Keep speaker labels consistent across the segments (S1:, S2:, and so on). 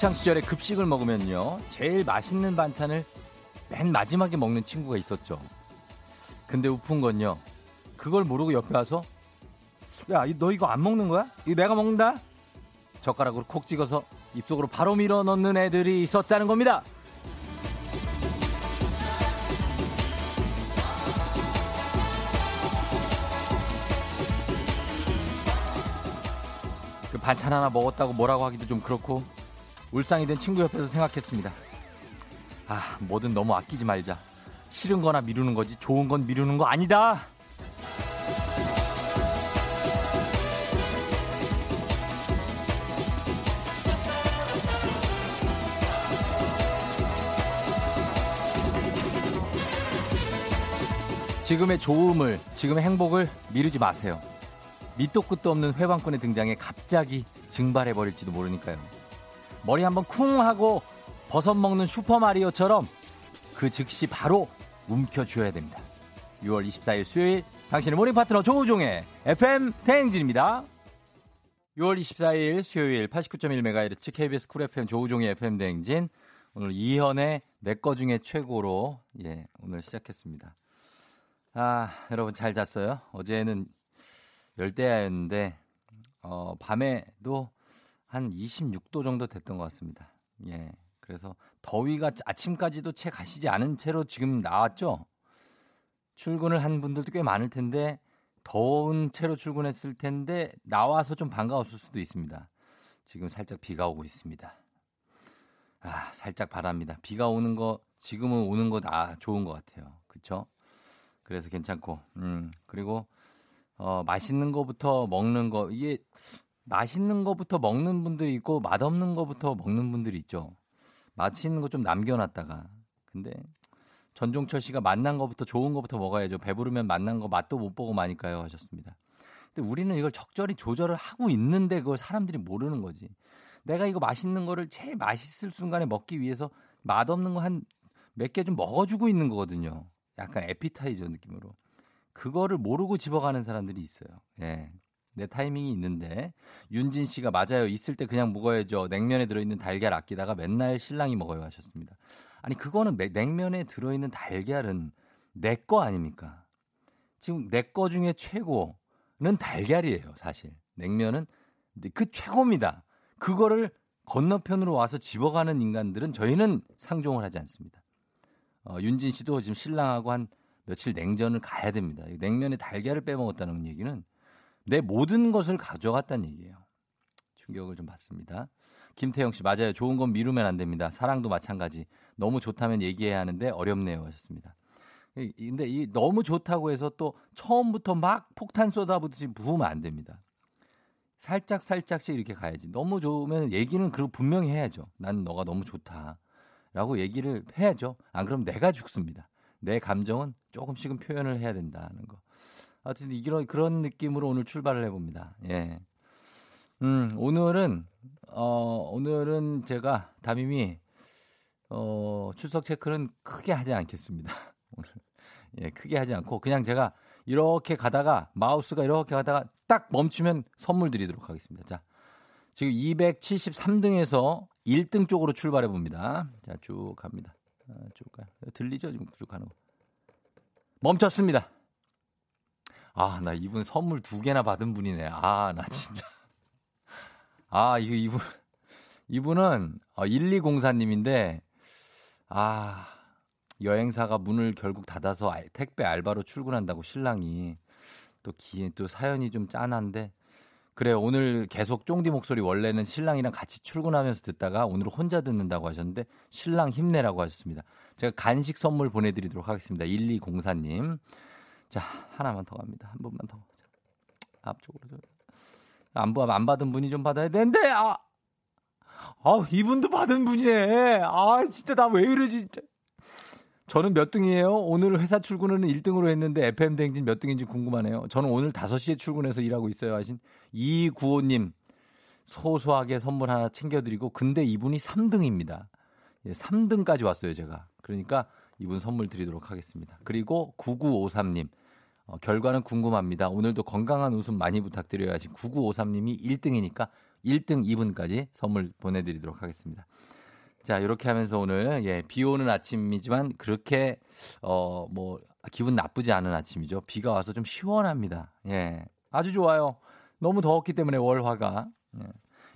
S1: 학창 시절에 급식을 먹으면요. 제일 맛있는 반찬을 맨 마지막에 먹는 친구가 있었죠. 근데 우픈 건요. 그걸 모르고 옆에 와서 야, 너 이거 안 먹는 거야? 이거 내가 먹는다? 젓가락으로 콕 찍어서 입속으로 바로 밀어 넣는 애들이 있었다는 겁니다. 그 반찬 하나 먹었다고 뭐라고 하기도 좀 그렇고 울상이 된 친구 옆에서 생각했습니다. 아, 뭐든 너무 아끼지 말자. 싫은 거나 미루는 거지 좋은 건 미루는 거 아니다. 지금의 좋음을, 지금의 행복을 미루지 마세요. 밑도 끝도 없는 훼방꾼의 등장에 갑자기 증발해버릴지도 모르니까요. 머리 한번 쿵 하고 버섯 먹는 슈퍼마리오처럼 그 즉시 바로 움켜쥐어야 됩니다. 6월 24일 수요일 당신의 모닝 파트너 조우종의 FM 대행진입니다. 6월 24일 수요일 89.1MHz KBS Cool FM 조우종의 FM 대행진 오늘 이현의 내 거 중에 최고로 예 오늘 시작했습니다. 아 여러분 잘 잤어요? 어제는 열대야였는데 어, 밤에도 한 26도 정도 됐던 것 같습니다. 예. 그래서 더위가 아침까지도 채 가시지 않은 채로 지금 나왔죠? 출근을 한 분들도 꽤 많을 텐데 더운 채로 출근했을 텐데 나와서 좀 반가웠을 수도 있습니다. 지금 살짝 비가 오고 있습니다. 아, 살짝 바랍니다. 비가 오는 거 지금은 오는 거 아, 좋은 것 같아요. 그렇죠? 그래서 괜찮고. 음. 그리고 어, 맛있는 거부터 먹는 거 이게 맛있는 거부터 먹는 분들이 있고 맛없는 거부터 먹는 분들이 있죠. 맛있는 거 좀 남겨놨다가 근데 전종철 씨가 맛난 거부터 좋은 거부터 먹어야죠. 배부르면 맛난 거 맛도 못 보고 마니까요 하셨습니다. 근데 우리는 이걸 적절히 조절을 하고 있는데 그걸 사람들이 모르는 거지. 내가 이거 맛있는 거를 제일 맛있을 순간에 먹기 위해서 맛없는 거 한 몇 개 좀 먹어주고 있는 거거든요. 약간 에피타이저 느낌으로. 그거를 모르고 집어가는 사람들이 있어요. 예. 내 타이밍이 있는데 윤진 씨가 맞아요. 있을 때 그냥 먹어야죠. 냉면에 들어있는 달걀 아끼다가 맨날 신랑이 먹어요 하셨습니다. 아니 그거는 냉면에 들어있는 달걀은 내 거 아닙니까? 지금 내 거 중에 최고는 달걀이에요. 사실 냉면은 그 최고입니다. 그거를 건너편으로 와서 집어가는 인간들은 저희는 상종을 하지 않습니다. 어, 윤진 씨도 지금 신랑하고 한 며칠 냉전을 가야 됩니다. 냉면에 달걀을 빼먹었다는 얘기는 내 모든 것을 가져갔다는 얘기예요. 충격을 좀 받습니다. 김태영 씨, 맞아요. 좋은 건 미루면 안 됩니다. 사랑도 마찬가지. 너무 좋다면 얘기해야 하는데 어렵네요. 하셨습니다. 근데 이 너무 좋다고 해서 또 처음부터 막 폭탄 쏟아붓듯이 부으면 안 됩니다. 살짝 살짝씩 이렇게 가야지. 너무 좋으면 얘기는 그 분명히 해야죠. 난 너가 너무 좋다. 라고 얘기를 해야죠. 안 그러면 내가 죽습니다. 내 감정은 조금씩은 표현을 해야 된다는 거. 하여튼 이런 그런 느낌으로 오늘 출발을 해봅니다. 예. 음, 오늘은 어 오늘은 제가 담임이 어 출석 체크는 크게 하지 않겠습니다. 오늘 예, 크게 하지 않고 그냥 제가 이렇게 가다가 마우스가 이렇게 가다가 딱 멈추면 선물 드리도록 하겠습니다. 자. 지금 273등에서 1등 쪽으로 출발해 봅니다. 자, 쭉 갑니다. 아, 쭉 가요. 들리죠? 지금 쭉 가는 거. 멈췄습니다. 아, 나 이분 선물 두 개나 받은 분이네. 아, 나 진짜. 아, 이거 이분, 이분은 1204님인데, 아, 여행사가 문을 결국 닫아서 택배 알바로 출근한다고 신랑이 또 기, 또 사연이 좀 짠한데, 그래 오늘 계속 쫑디 목소리 원래는 신랑이랑 같이 출근하면서 듣다가 오늘 혼자 듣는다고 하셨는데 신랑 힘내라고 하셨습니다. 제가 간식 선물 보내드리도록 하겠습니다. 1204님. 자 하나만 더 갑니다. 한 번만 더. 자, 앞쪽으로 좀. 안, 안 받은 분이 좀 받아야 되는데 아, 아 이분도 받은 분이네. 아 진짜 나 왜 이러지 진짜. 저는 몇 등이에요? 오늘 회사 출근은 1등으로 했는데 FM 대행진 몇 등인지 궁금하네요. 저는 오늘 5시에 출근해서 일하고 있어요. 하신 이구호님 소소하게 선물 하나 챙겨드리고 근데 이분이 3등입니다. 예, 3등까지 왔어요, 제가. 그러니까 이분 선물 드리도록 하겠습니다. 그리고 9953님 어, 결과는 궁금합니다. 오늘도 건강한 웃음 많이 부탁드려야 하신 9953님이 1등이니까 1등 2분까지 선물 보내드리도록 하겠습니다. 자, 이렇게 하면서 오늘, 예, 비 오는 아침이지만 그렇게, 어, 뭐, 기분 나쁘지 않은 아침이죠. 비가 와서 좀 시원합니다. 예. 아주 좋아요. 너무 더웠기 때문에 월화가. 예.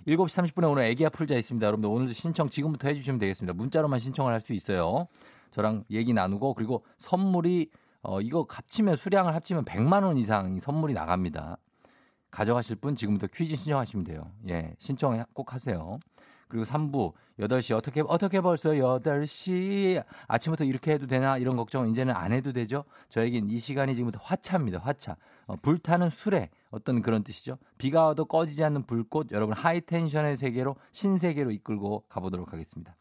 S1: 7시 30분에 오늘 애기야 풀자 있습니다. 여러분들 오늘도 신청 지금부터 해주시면 되겠습니다. 문자로만 신청을 할 수 있어요. 저랑 얘기 나누고 그리고 선물이 어, 이거 합치면 수량을 합치면 100만 원 이상 선물이 나갑니다. 가져가실 분 지금부터 퀴즈 신청하시면 돼요. 예, 신청 꼭 하세요. 그리고 3부 8시 어떻게 어떻게 벌써 8시 아침부터 이렇게 해도 되나 이런 걱정은 이제는 안 해도 되죠. 저에겐 이 시간이 지금부터 화차입니다. 화차. 어, 불타는 수레 어떤 그런 뜻이죠. 비가 와도 꺼지지 않는 불꽃 여러분 high tension의 세계로 신세계로 이끌고 가보도록 하겠습니다.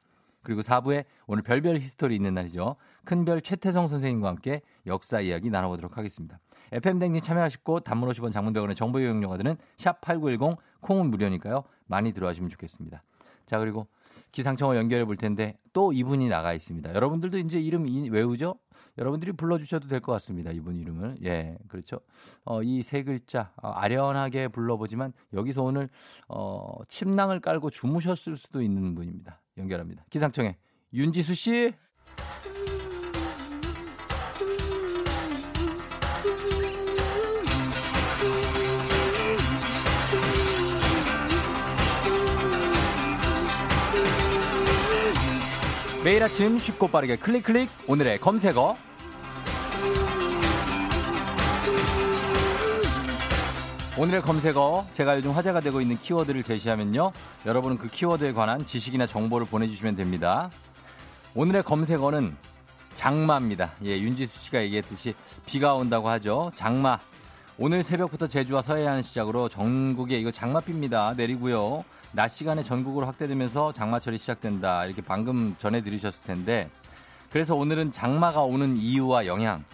S1: 그리고 4부에 오늘 별별 history 있는 날이죠. 큰별 최태성 선생님과 함께 역사 이야기 나눠보도록 하겠습니다. FM 댕진 참여하시고 단문 50원 장문병원의 정보 이용 료가 드는 샵8910 콩은 무료니까요. 많이 들어와주시면 좋겠습니다. 자, 그리고 기상청을 연결해 볼 텐데 또 이분이 나가 있습니다. 여러분들도 이제 이름 외우죠? 여러분들이 불러주셔도 될 것 같습니다. 이분 이름을. 예, 그렇죠. 어, 이 세 글자 어, 아련하게 불러보지만 여기서 오늘 어, 침낭을 깔고 주무셨을 수도 있는 분입니다. 연결합니다. 기상청에 윤지수 씨. 매일 아침 쉽고 빠르게 클릭 클릭 오늘의 검색어 오늘의 검색어 제가 요즘 화제가 되고 있는 키워드를 제시하면요. 여러분은 그 키워드에 관한 지식이나 정보를 보내주시면 됩니다. 오늘의 검색어는 장마입니다. 예 윤지수 씨가 얘기했듯이 비가 온다고 하죠. 장마. 오늘 새벽부터 제주와 서해안 시작으로 전국에 이거 장마비입니다. 내리고요. 낮 시간에 전국으로 확대되면서 장마철이 시작된다. 이렇게 방금 전해 들으셨을 텐데. 그래서 오늘은 장마가 오는 이유와 영향,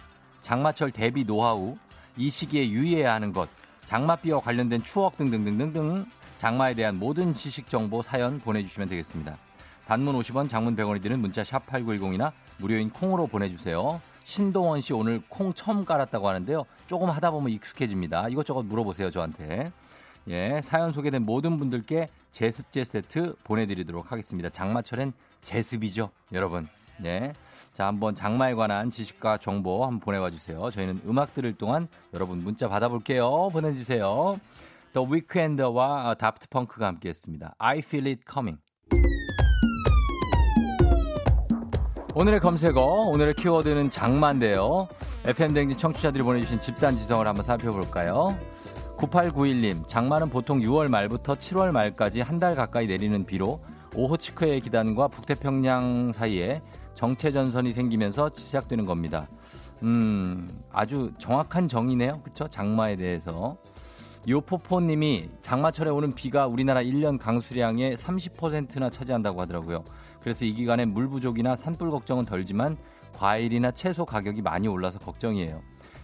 S1: 장마철 대비 노하우, 이 시기에 유의해야 하는 것, 장마비와 관련된 추억 등등등등등 장마에 대한 모든 지식 정보 사연 보내주시면 되겠습니다. 단문 50원, 장문 100원이 드는 문자 샵 8910이나 무료인 콩으로 보내주세요. 신동원 씨 오늘 콩 처음 깔았다고 하는데요. 조금 하다 보면 익숙해집니다. 이것저것 물어보세요, 저한테. 예, 사연 소개된 모든 분들께 제습제 세트 보내드리도록 하겠습니다. 장마철엔 제습이죠, 여러분. 예. 자, 한번 장마에 관한 지식과 정보 한번 보내와 주세요. 저희는 음악 들을 동안 여러분 문자 받아볼게요. 보내주세요. The Weeknd와 다프트 펑크가 함께 했습니다. I feel it coming. 오늘의 검색어, 오늘의 키워드는 장마인데요. FM댕진 청취자들이 보내주신 집단 지성을 한번 살펴볼까요? 9891님, 장마는 보통 6월 말부터 7월 말까지 한 달 가까이 내리는 비로 오호츠크의 기단과 북태평양 사이에 정체 전선이 생기면서 시작되는 겁니다. 음, 아주 정확한 정의네요. 그쵸? 장마에 대해서. 요포포 님이 장마철에 오는 비가 우리나라 1년 강수량의 30%나 차지한다고 하더라고요. 그래서 이 기간에 물 부족이나 산불 걱정은 덜지만 과일이나 채소 가격이 많이 올라서 걱정이에요.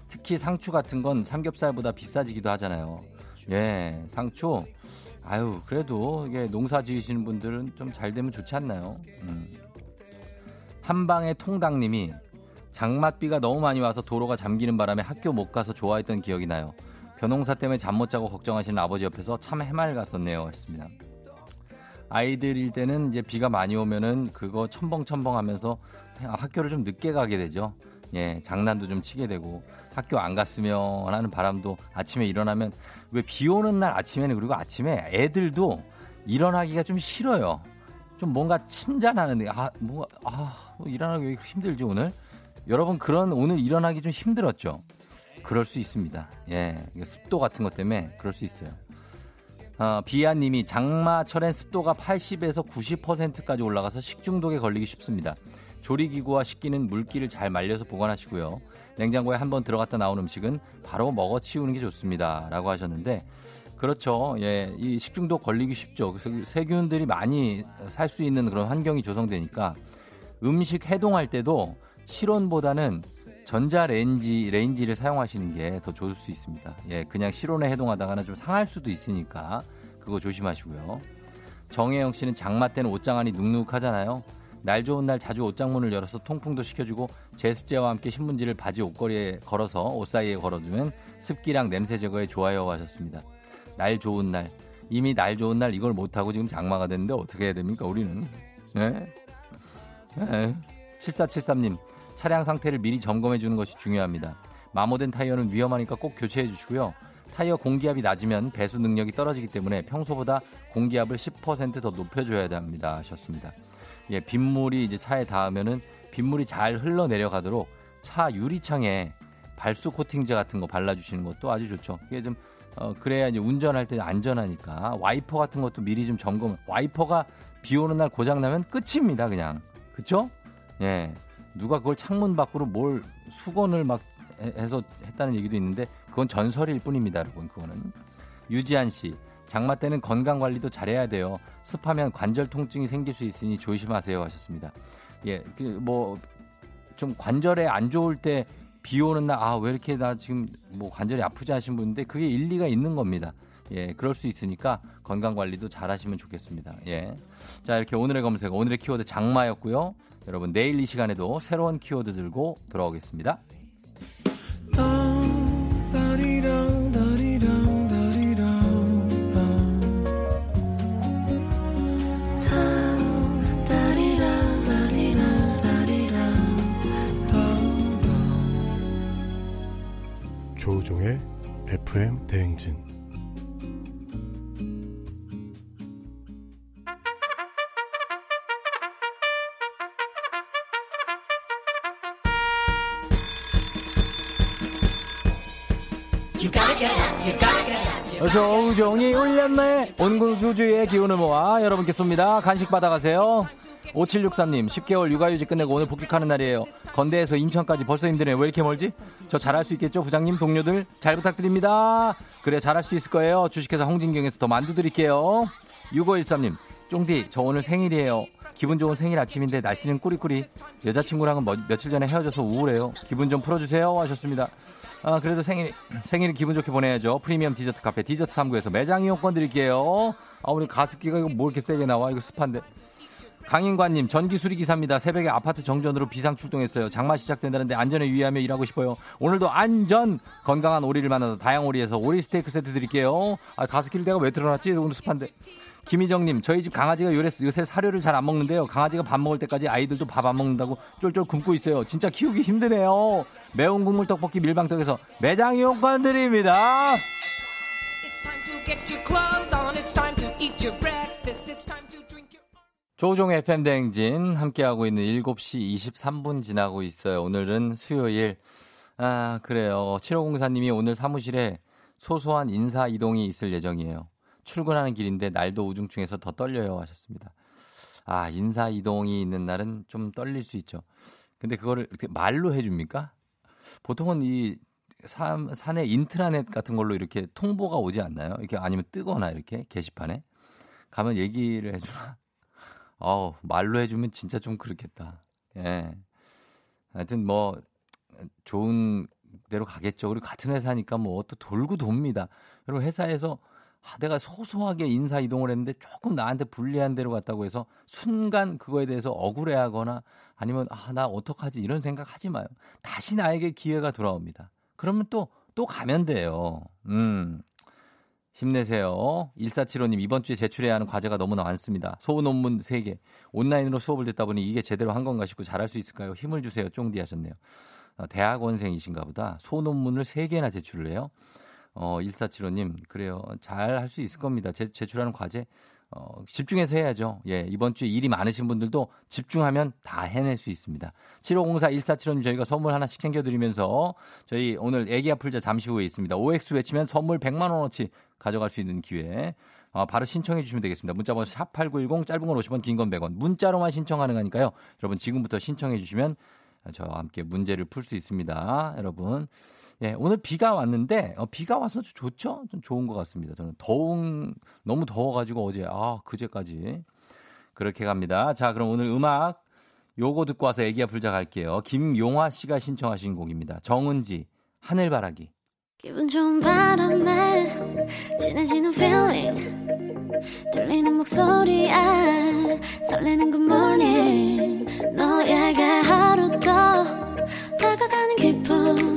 S1: 특히 상추 같은 건 삼겹살보다 비싸지기도 하잖아요. 예, 상추. 아유, 그래도 이게 농사 지으시는 분들은 좀 잘 되면 좋지 않나요? 음. 한방의 통당님이 장맛비가 너무 많이 와서 도로가 잠기는 바람에 학교 못 가서 좋아했던 기억이 나요. 변홍사 때문에 잠 못 자고 걱정하시는 아버지 옆에서 참 해맑았었네요. 했습니다. 아이들일 때는 이제 비가 많이 오면은 그거 첨벙첨벙 하면서 학교를 좀 늦게 가게 되죠. 예, 장난도 좀 치게 되고 학교 안 갔으면 하는 바람도 아침에 일어나면 왜 비 오는 날 아침에는 그리고 아침에 애들도 일어나기가 좀 싫어요. 좀 뭔가 침잠하는데 아, 뭐 아, 뭐 일어나기 왜 힘들지 오늘? 여러분 그런 오늘 일어나기 좀 힘들었죠. 그럴 수 있습니다. 예, 습도 같은 것 때문에 그럴 수 있어요. 어, 비아님이 장마철엔 습도가 80에서 90%까지 올라가서 식중독에 걸리기 쉽습니다. 조리기구와 식기는 물기를 잘 말려서 보관하시고요. 냉장고에 한번 들어갔다 나온 음식은 바로 먹어 치우는 게 좋습니다. 라고 하셨는데, 그렇죠. 예, 이 식중독 걸리기 쉽죠. 그래서 세균들이 많이 살 수 있는 그런 환경이 조성되니까 음식 해동할 때도 실온보다는 전자레인지, 레인지를 사용하시는 게 더 좋을 수 있습니다. 예, 그냥 실온에 해동하다가는 좀 상할 수도 있으니까 그거 조심하시고요. 정혜영 씨는 장마 때는 옷장 안이 눅눅하잖아요. 날 좋은 날 자주 옷장문을 열어서 통풍도 시켜주고 제습제와 함께 신문지를 바지 옷걸이에 걸어서 옷 사이에 걸어두면 습기랑 냄새 제거에 좋아요 하셨습니다. 날 좋은 날 이미 날 좋은 날 이걸 못하고 지금 장마가 됐는데 어떻게 해야 됩니까 우리는 네? 네. 7473님 차량 상태를 미리 점검해 주는 것이 중요합니다. 마모된 타이어는 위험하니까 꼭 교체해 주시고요. 타이어 공기압이 낮으면 배수 능력이 떨어지기 때문에 평소보다 공기압을 10%더 높여줘야 합니다 하셨습니다. 예, 빗물이 이제 차에 닿으면은 빗물이 잘 흘러내려가도록 차 유리창에 발수 코팅제 같은 거 발라주시는 것도 아주 좋죠. 이게 좀 어, 그래야 이제 운전할 때 안전하니까 와이퍼 같은 것도 미리 좀 점검. 와이퍼가 비 오는 날 고장 나면 끝입니다, 그냥. 그쵸? 예. 누가 그걸 창문 밖으로 뭘 수건을 막 해서 했다는 얘기도 있는데 그건 전설일 뿐입니다, 여러분. 그거는. 유지한 씨. 장마 때는 건강 관리도 잘해야 돼요. 습하면 관절 통증이 생길 수 있으니 조심하세요 하셨습니다. 예, 그 뭐 좀 관절에 안 좋을 때 비 오는 날 아 왜 이렇게 나 지금 뭐 관절이 아프지 하신 분인데 그게 일리가 있는 겁니다. 예, 그럴 수 있으니까 건강 관리도 잘 하시면 좋겠습니다. 예. 자, 이렇게 오늘의 검색, 오늘의 키워드 장마였고요. 여러분, 내일 이 시간에도 새로운 키워드 들고 돌아오겠습니다.
S2: 조우종의 FM 대행진.
S1: 조우종이 울렸네. 온궁주주의 기운을 모아 여러분께 쏩니다. 간식 받아가세요 5763님 10개월 육아휴직 끝내고 오늘 복귀하는 날이에요. 건대에서 인천까지 벌써 힘드네요 왜 이렇게 멀지? 저 잘할 수 있겠죠? 부장님 동료들 잘 부탁드립니다. 그래 잘할 수 있을 거예요. 주식회사 홍진경에서 더 만두 드릴게요. 6513님 쫑디 저 오늘 생일이에요. 기분 좋은 생일 아침인데 날씨는 꾸리꾸리. 여자친구랑은 뭐, 며칠 전에 헤어져서 우울해요. 기분 좀 풀어주세요. 하셨습니다. 아, 그래도 생일, 생일 기분 좋게 보내야죠. 프리미엄 디저트 카페 디저트 3구에서 매장 이용권 드릴게요. 아, 우리 가습기가 이거 뭐 이렇게 세게 나와? 이거 습한데. 강인관님, 전기 수리 기사입니다. 새벽에 아파트 정전으로 비상 출동했어요. 장마 시작된다는데 안전에 유의하며 일하고 싶어요. 오늘도 안전! 건강한 오리를 만나서 다양오리에서 오리 스테이크 세트 드릴게요. 아, 가습기를 내가 왜 틀어놨지? 오늘 습한데. 김희정님, 저희 집 강아지가 요새, 요새 사료를 잘 안 먹는데요. 강아지가 밥 먹을 때까지 아이들도 밥 안 먹는다고 쫄쫄 굶고 있어요. 진짜 키우기 힘드네요. 매운 국물 떡볶이 밀방떡에서 매장 이용권 드립니다. 조종의 팬댕진 함께하고 있는 7시 23분 지나고 있어요. 오늘은 수요일. 아, 그래요. 7504님이 오늘 사무실에 소소한 인사 이동이 있을 예정이에요. 출근하는 길인데 날도 우중충해서 더 떨려요 하셨습니다. 아, 인사 이동이 있는 날은 좀 떨릴 수 있죠. 근데 그거를 이렇게 말로 해줍니까? 보통은 이 산, 산에 인트라넷 같은 걸로 이렇게 통보가 오지 않나요? 이렇게 아니면 뜨거나 이렇게 게시판에 가면 얘기를 해주나? 어우, 말로 해주면 진짜 좀 그렇겠다. 예. 하여튼 뭐, 좋은 대로 가겠죠. 그리고 같은 회사니까 뭐 또 돌고 돕니다. 그리고 회사에서 아, 내가 소소하게 인사 이동을 했는데 조금 나한테 불리한 대로 갔다고 해서 순간 그거에 대해서 억울해하거나 아니면 아, 나 어떡하지 이런 생각 하지 마요. 다시 나에게 기회가 돌아옵니다. 그러면 또, 또 가면 돼요. 음. 힘내세요. 1475님, 이번 주에 제출해야 하는 과제가 너무나 많습니다. 소논문 3개. 온라인으로 수업을 듣다 보니 이게 제대로 한 건가 싶고 잘할 수 있을까요? 힘을 주세요. 쫑디 하셨네요. 어, 대학원생이신가 보다. 소 논문을 3개나 제출을 해요. 어, 1475님, 그래요. 잘 할 수 있을 겁니다. 제, 제출하는 과제. 어, 집중해서 해야죠. 예, 이번 주에 일이 많으신 분들도 집중하면 다 해낼 수 있습니다. 7504 1475님 저희가 선물 하나씩 챙겨드리면서 저희 오늘 애기야 풀자 잠시 후에 있습니다. OX 외치면 선물 100만원어치 가져갈 수 있는 기회. 어, 바로 신청해 주시면 되겠습니다. 문자번호 샵8910 짧은 건 50원 긴 건 100원 문자로만 신청 가능하니까요. 여러분 지금부터 신청해 주시면 저와 함께 문제를 풀 수 있습니다. 여러분 예, 오늘 비가 왔는데 어, 비가 와서 좋죠? 좀 좋은 것 같습니다. 저는 더운 너무 더워가지고 어제 아 그제까지 그렇게 갑니다. 자, 그럼 오늘 음악 요거 듣고 와서 애기야 풀자 갈게요. 김용화 씨가 신청하신 곡입니다. 정은지 하늘바라기.
S3: 기분 좋은 바람에 진해지는 feeling 들리는 목소리에 설레는 good morning 너에게 하루 더 다가가는 기분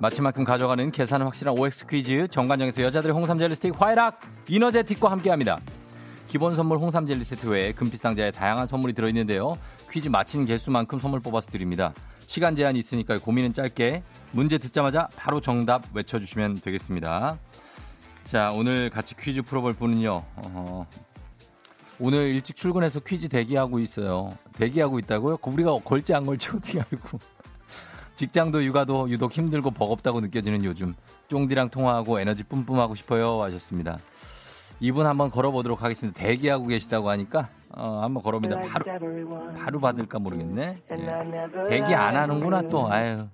S1: 마치만큼 가져가는 계산 확실한 OX 퀴즈 정관장에서 여자들의 홍삼 젤리 스틱 화이락 이너제틱과 함께합니다. 기본 선물 홍삼 젤리 세트 외에 금빛 상자에 다양한 선물이 들어있는데요. 퀴즈 마친 개수만큼 선물 뽑아서 드립니다. 시간 제한이 있으니까 고민은 짧게 문제 듣자마자 바로 정답 외쳐주시면 되겠습니다. 자 오늘 같이 퀴즈 풀어볼 분은요. 어, 오늘 일찍 출근해서 퀴즈 대기하고 있어요. 대기하고 있다고요? 우리가 걸지 안 걸지 어떻게 알고. 직장도 육아도 유독 힘들고 버겁다고 느껴지는 요즘 쫑디랑 통화하고 에너지 뿜뿜하고 싶어요 하셨습니다. 이분 한번 걸어보도록 하겠습니다. 대기하고 계시다고 하니까 어, 한번 걸어봅니다. 바로 바로 받을까 모르겠네. 예. 대기 안 하는구나 또. 아유.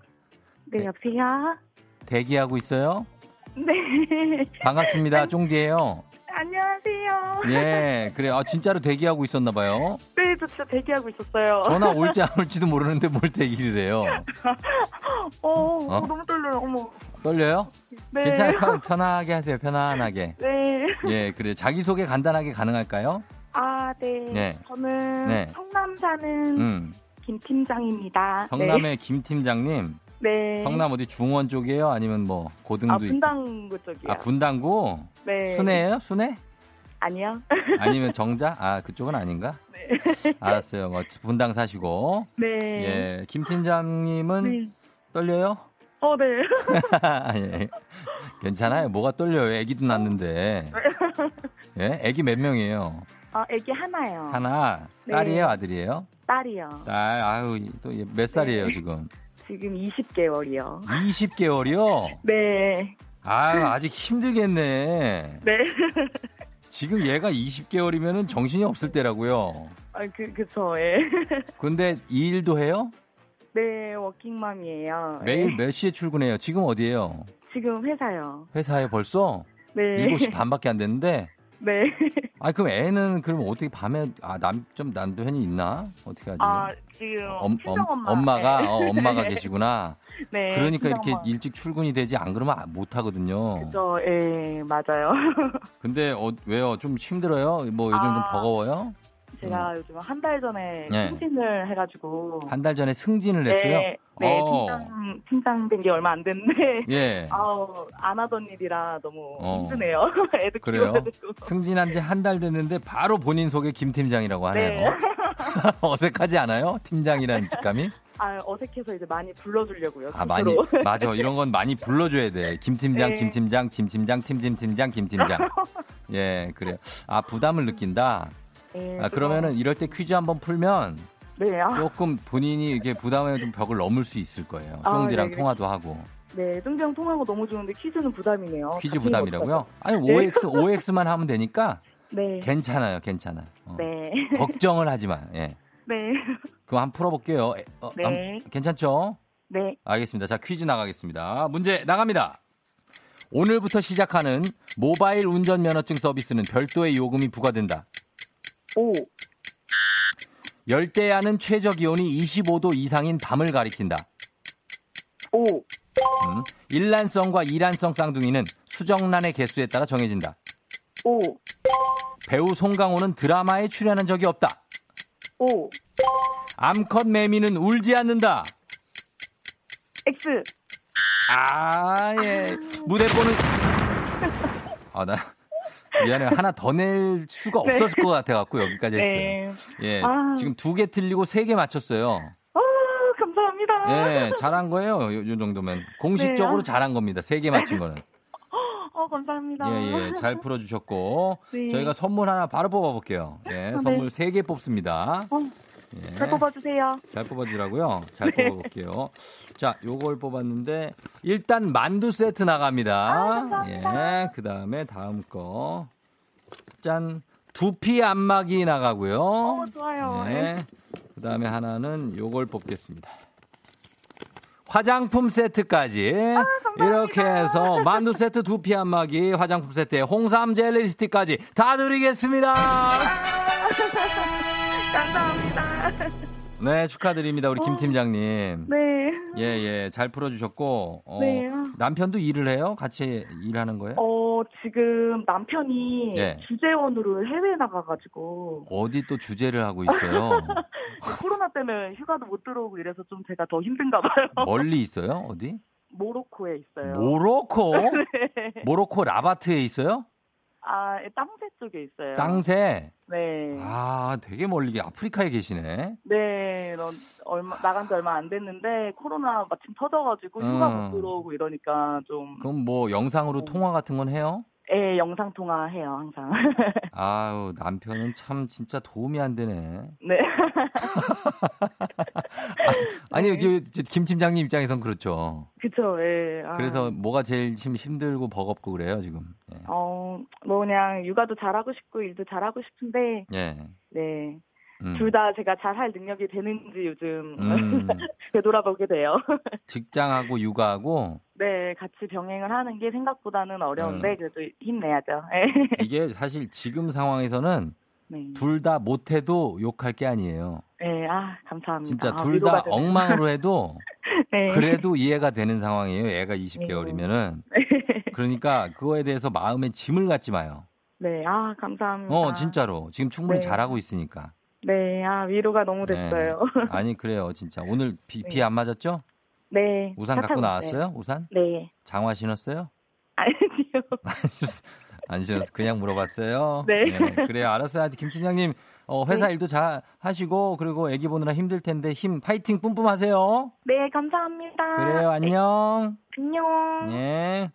S4: 네, 여보세요?
S1: 대기하고 있어요?
S4: 네.
S1: 반갑습니다. 쫑디예요.
S4: 안녕하세요.
S1: 예, 그래. 아, 진짜로 대기하고 있었나 봐요.
S4: 네, 저 진짜 대기하고 있었어요.
S1: 전화 올지 안 올지도 모르는데 뭘 대기를 해요.
S4: 어, 어,
S1: 어?
S4: 너무 떨려요. 어머.
S1: 떨려요?
S4: 네.
S1: 괜찮아요. 편, 편하게 하세요. 편안하게.
S4: 네.
S1: 예, 그래. 자기소개 간단하게 가능할까요?
S4: 아, 네.
S1: 네.
S4: 저는
S1: 네.
S4: 성남 사는
S1: 음.
S4: 김 팀장입니다.
S1: 성남의 김 팀장님.
S4: 네. 네.
S1: 성남 어디 중원 쪽이에요? 아니면 뭐 고등도
S4: 아? 분당구 쪽이요.
S1: 아, 분당구?
S4: 네.
S1: 순회예요? 순회?
S4: 아니요.
S1: 아니면 정자? 아, 그쪽은 아닌가?
S4: 네.
S1: 알았어요. 뭐 분당 사시고.
S4: 네.
S1: 예. 김 팀장님은
S4: 네.
S1: 떨려요?
S4: 어, 네.
S1: 예. 괜찮아요. 뭐가 떨려요? 애기도 낳는데. 예? 애기 몇 명이에요?
S4: 아, 애기 하나요.
S1: 하나.
S4: 네.
S1: 딸이에요? 아들이에요?
S4: 딸이요.
S1: 딸. 아유, 또 몇 살이에요,
S4: 네.
S1: 지금?
S4: 지금 20개월이요.
S1: 20개월이요?
S4: 네.
S1: 아유, 아직 힘들겠네.
S4: 네.
S1: 지금 얘가 20개월이면 정신이 없을 때라고요.
S4: 아, 그, 그쵸, 예.
S1: 근데 이 일도 해요?
S4: 네, 워킹맘이에요.
S1: 매일
S4: 예.
S1: 몇 시에 출근해요? 지금 어디에요?
S4: 지금 회사요.
S1: 회사에 벌써?
S4: 네.
S1: 7시 반밖에 안 됐는데?
S4: 네.
S1: 아, 그럼 애는 그럼 어떻게 밤에, 아, 남, 좀 난도현이 있나? 어떻게 하지?
S4: 아, 지금
S1: 엄,
S4: 친정 엄마.
S1: 엄마가,
S4: 네.
S1: 어, 엄마가 계시구나.
S4: 네.
S1: 그러니까 이렇게
S4: 엄마.
S1: 일찍 출근이 되지 안 그러면 아- 못 하거든요.
S4: 그죠, 예, 맞아요.
S1: 근데 어, 왜요? 좀 힘들어요? 뭐 요즘 좀
S4: 아.
S1: 버거워요?
S4: 제가 요즘 한 달 전에
S1: 네.
S4: 승진을 해가지고.
S1: 한 달 전에 승진을 했어요?
S4: 네, 네
S1: 어.
S4: 팀장, 팀장 된 게 얼마 안 됐는데.
S1: 예.
S4: 아우, 안 하던 일이라 너무
S1: 어.
S4: 힘드네요. 애들
S1: 그래요? 승진한 지 한 달 됐는데 바로 본인 소개 김 팀장이라고 하네요.
S4: 네.
S1: 어색하지 않아요? 팀장이라는 직감이?
S4: 아, 어색해서 이제 많이 불러주려고요.
S1: 아, 많이. 맞아. 이런 건 많이 불러줘야 돼. 김 팀장,
S4: 네.
S1: 김 팀장, 김 팀장, 팀팀 팀장, 김 팀장. 예, 그래요. 아, 부담을 느낀다?
S4: 네,
S1: 아, 그러면은 이럴 때 퀴즈 한번 풀면
S4: 네, 아,
S1: 조금 본인이 이렇게 부담에 좀 벽을 넘을 수 있을 거예요.
S4: 아,
S1: 쫑디랑
S4: 네,
S1: 통화도 하고.
S4: 네, 승재형 통하고 너무 좋은데 퀴즈는 부담이네요.
S1: 퀴즈 부담이라고요? 아니,
S4: 네.
S1: OX, OX만 하면 되니까
S4: 네.
S1: 괜찮아요, 괜찮아요. 어.
S4: 네.
S1: 걱정을 하지 마. 예.
S4: 네.
S1: 그럼 한번 풀어볼게요. 에, 어,
S4: 네.
S1: 한- 괜찮죠?
S4: 네.
S1: 알겠습니다. 자, 퀴즈 나가겠습니다. 문제 나갑니다. 오늘부터 시작하는 모바일 운전면허증 서비스는 별도의 요금이 부과된다.
S4: 오.
S1: 열대야는 최저 기온이 25도 이상인 밤을 가리킨다.
S4: 오.
S1: 음, 일란성과 이란성 쌍둥이는 수정란의 개수에 따라 정해진다.
S4: 오.
S1: 배우 송강호는 드라마에 출연한 적이 없다.
S4: 오.
S1: 암컷 매미는 울지 않는다.
S4: X.
S1: 아, 예. 무대 보는. 아, 나. 미안해요. 하나 더 낼 수가
S4: 네.
S1: 없었을 것 같아갖고 여기까지 했어요.
S4: 네.
S1: 예.
S4: 아.
S1: 지금 두 개 틀리고 세 개 맞췄어요.
S4: 아, 감사합니다.
S1: 예. 잘한 거예요. 요, 요 정도면. 공식적으로
S4: 네.
S1: 잘한 겁니다. 세 개 맞힌 거는.
S4: 어, 어, 감사합니다.
S1: 예, 예. 잘 풀어주셨고.
S4: 네.
S1: 저희가 선물 하나 바로 뽑아볼게요. 예, 선물 세 개 뽑습니다.
S4: 어,
S1: 예.
S4: 잘 뽑아주세요.
S1: 잘 뽑아주라고요. 잘
S4: 네.
S1: 뽑아볼게요. 자, 요걸 뽑았는데 일단 만두 세트 나갑니다.
S4: 아.
S1: 예, 그 다음에 다음 거. 짠. 두피 안마기 나가고요.
S4: 어, 좋아요.
S1: 네. 그 다음에 하나는 요걸 뽑겠습니다. 화장품 세트까지
S4: 아,
S1: 이렇게 해서 만두 세트 두피 안마기 화장품 세트에 홍삼 젤리 리스틱까지 다 드리겠습니다.
S4: 감사합니다.
S1: 네 축하드립니다 우리 김 팀장님.
S4: 네.
S1: 예 예 잘 풀어주셨고 어,
S4: 네.
S1: 남편도 일을 해요? 같이 일하는 거예요?
S4: 어, 지금 남편이
S1: 예.
S4: 주재원으로 해외 나가가지고
S1: 어디 또 주제를 하고 있어요?
S4: 코로나 때문에 휴가도 못 들어오고 이래서 좀 제가 더 힘든가 봐요.
S1: 멀리 있어요? 어디?
S4: 모로코에 있어요.
S1: 모로코?
S4: 네.
S1: 모로코 라바트에 있어요?
S4: 아, 땅새 쪽에 있어요.
S1: 땅새.
S4: 네.
S1: 아, 되게 멀리 아프리카에 계시네.
S4: 네, 너 얼마 나간 지 얼마 안 됐는데 코로나 마침 터져가지고 휴가
S1: 음.
S4: 못 들어오고 이러니까 좀
S1: 그럼 뭐 영상으로
S4: 어.
S1: 통화 같은 건 해요?
S4: 예, 영상 통화 해요 항상.
S1: 아유, 남편은 참 진짜 도움이 안 되네.
S4: 네.
S1: 아니,
S4: 네.
S1: 그, 김 팀장님 입장에선 그렇죠.
S4: 그쵸. 예. 아.
S1: 그래서 뭐가 제일 지금 힘들고 버겁고 그래요, 지금. 예.
S4: 어, 뭐 그냥 육아도 잘하고 싶고 일도 잘하고 싶은데
S1: 예.
S4: 네.
S1: 음.
S4: 둘다 제가 잘 할 능력이 되는지 요즘
S1: 음.
S4: 되돌아보게 돼요.
S1: 직장하고 육아하고
S4: 네, 같이 병행을 하는 게 생각보다는 어려운데
S1: 음.
S4: 그래도 힘내야죠. 예.
S1: 이게 사실 지금 상황에서는
S4: 네.
S1: 둘다 못해도 욕할 게 아니에요.
S4: 네, 아 감사합니다.
S1: 진짜
S4: 아,
S1: 둘
S4: 위로가
S1: 다
S4: 되네요.
S1: 엉망으로 해도
S4: 네.
S1: 그래도 이해가 되는 상황이에요. 애가 20개월이면은. 그러니까 그거에 대해서 마음에 짐을 갖지 마요.
S4: 네, 아 감사합니다.
S1: 어, 진짜로. 지금 충분히
S4: 네.
S1: 잘하고 있으니까.
S4: 네, 아 위로가 너무
S1: 네.
S4: 됐어요.
S1: 아니, 그래요. 진짜. 오늘 비,
S4: 네.
S1: 비안 맞았죠?
S4: 네.
S1: 우산
S4: 차
S1: 갖고 나왔어요?
S4: 있어요.
S1: 우산?
S4: 네.
S1: 장화 신었어요?
S4: 아니요.
S1: 안 신었어. 그냥 물어봤어요.
S4: 네.
S1: 그래요. 알았어요. 김 팀장님, 어, 회사 일도 잘 하시고, 그리고 애기 보느라 힘들 텐데 힘, 파이팅 뿜뿜 하세요.
S4: 네, 감사합니다.
S1: 그래요. 안녕.
S4: 안녕.
S1: 예.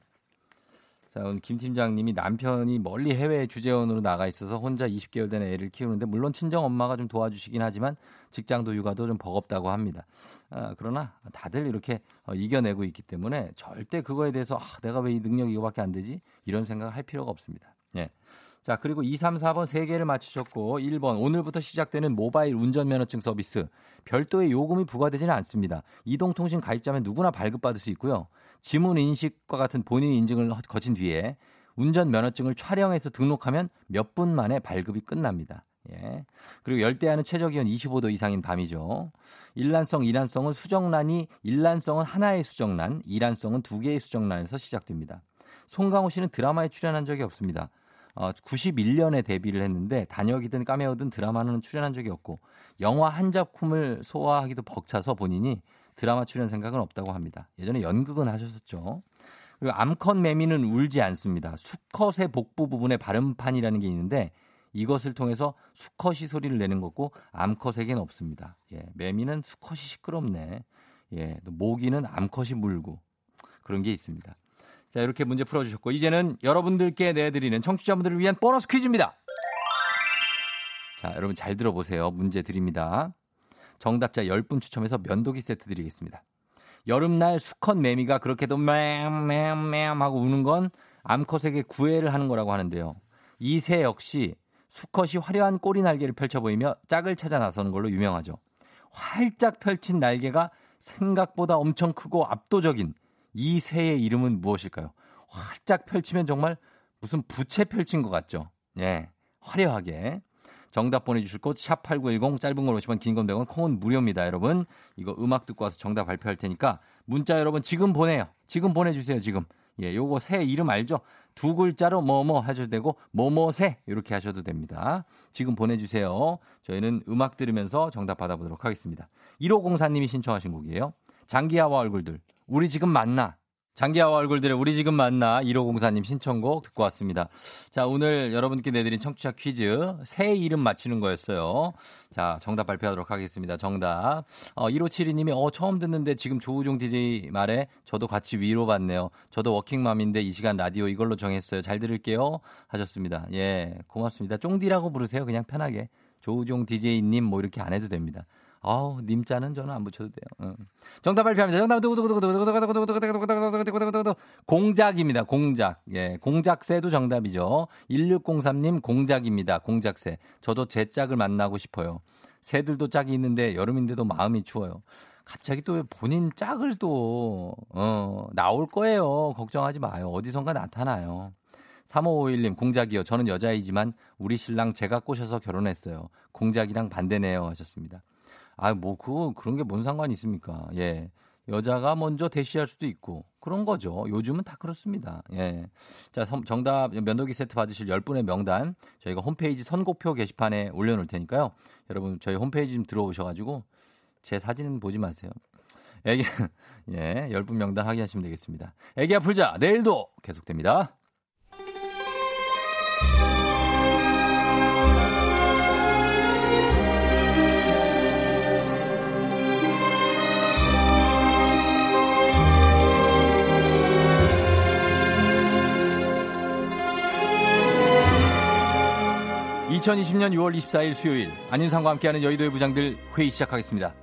S1: 자, 오늘 김 팀장님이 남편이 멀리 해외 주재원으로 나가 있어서 혼자 20개월 된 애를 키우는데 물론 친정 엄마가 좀 도와주시긴 하지만 직장도 육아도 좀 버겁다고 합니다. 아, 그러나 다들 이렇게 어, 이겨내고 있기 때문에 절대 그거에 대해서 아, 내가 왜 이 능력이 이거밖에 안 되지? 이런 생각을 할 필요가 없습니다. 예. 자, 그리고 2, 3, 4번 3개를 맞추셨고 1번 오늘부터 시작되는 모바일 운전면허증 서비스 별도의 요금이 부과되지는 않습니다. 이동통신 가입자면 누구나 발급받을 수 있고요. 지문 인식과 같은 본인 인증을 거친 뒤에 운전 면허증을 촬영해서 등록하면 몇 분 만에 발급이 끝납니다. 예. 그리고 열대야는 최저 기온 25도 이상인 밤이죠. 일란성, 이란성은 수정란이 일란성은 하나의 수정란, 이란성은 두 개의 수정란에서 시작됩니다. 송강호 씨는 드라마에 출연한 적이 없습니다. 어, 91년에 데뷔를 했는데 단역이든 까메오든 드라마는 출연한 적이 없고 영화 한 작품을 소화하기도 벅차서 본인이 드라마 출연 생각은 없다고 합니다. 예전에 연극은 하셨었죠. 그리고 암컷 매미는 울지 않습니다. 수컷의 복부 부분에 발음판이라는 게 있는데 이것을 통해서 수컷이 소리를 내는 거고 암컷에겐 없습니다. 예, 매미는 수컷이 시끄럽네. 예, 또 모기는 암컷이 물고 그런 게 있습니다. 자, 이렇게 문제 풀어주셨고 이제는 여러분들께 내드리는 청취자분들을 위한 보너스 퀴즈입니다. 자, 여러분 잘 들어보세요. 문제 드립니다. 정답자 10분 추첨해서 면도기 세트 드리겠습니다. 여름날 수컷 매미가 그렇게도 맴맴맴 하고 우는 건 암컷에게 구애를 하는 거라고 하는데요. 이 새 역시 수컷이 화려한 꼬리 날개를 펼쳐 보이며 짝을 찾아 나서는 걸로 유명하죠. 활짝 펼친 날개가 생각보다 엄청 크고 압도적인 이 새의 이름은 무엇일까요? 활짝 펼치면 정말 무슨 부채 펼친 것 같죠? 예. 화려하게. 정답 보내주실 곳, 샵 8910, 짧은 걸 오시면 긴건 100원, 콩은 무료입니다, 여러분. 이거 음악 듣고 와서 정답 발표할 테니까 문자 여러분 지금 보내요. 지금 보내주세요, 지금. 예, 요거 새 이름 알죠? 두 글자로 뭐뭐 하셔도 되고, 뭐뭐새 이렇게 하셔도 됩니다. 지금 보내주세요. 저희는 음악 들으면서 정답 받아보도록 하겠습니다. 1504님이 신청하신 곡이에요. 장기하와 얼굴들. 우리 지금 만나. 장기하와 얼굴들의 우리 지금 만나 1504님 신청곡 듣고 왔습니다. 자, 오늘 여러분께 내드린 청취자 퀴즈 새 이름 맞히는 거였어요. 자, 정답 발표하도록 하겠습니다. 정답. 어, 1572님이 어, 처음 듣는데 지금 조우종 DJ 말에 저도 같이 위로받네요. 저도 워킹맘인데 이 시간 라디오 이걸로 정했어요. 잘 들을게요. 하셨습니다. 예, 고맙습니다. 쫑디라고 부르세요. 그냥 편하게. 조우종 DJ님 뭐 이렇게 안 해도 됩니다. 아우, 님자는 저는 안 붙여도 돼요. 응. 정답 발표합니다. 정답 공작입니다. 공작. 예, 공작새도 정답이죠. 1603님 공작입니다. 공작새. 저도 제 짝을 만나고 싶어요. 새들도 짝이 있는데 여름인데도 마음이 추워요. 갑자기 또 본인 짝을 또, 어, 나올 거예요. 걱정하지 마요. 어디선가 나타나요. 3551님, 공작이요. 저는 여자이지만 우리 신랑 제가 꼬셔서 결혼했어요. 공작이랑 반대네요. 하셨습니다. 아, 뭐, 그, 그런 게 뭔 상관이 있습니까? 예. 여자가 먼저 대시할 수도 있고 그런 거죠. 요즘은 다 그렇습니다. 예. 자, 정답 면도기 세트 받으실 10분의 명단 저희가 홈페이지 선곡표 게시판에 올려놓을 테니까요. 여러분 저희 홈페이지 좀 들어오셔가지고 제 사진은 보지 마세요. 애기, 예, 10분 명단 확인하시면 되겠습니다. 애기야 풀자. 내일도 계속됩니다. 2020년 6월 24일 수요일 안윤상과 함께하는 여의도의 부장들 회의 시작하겠습니다.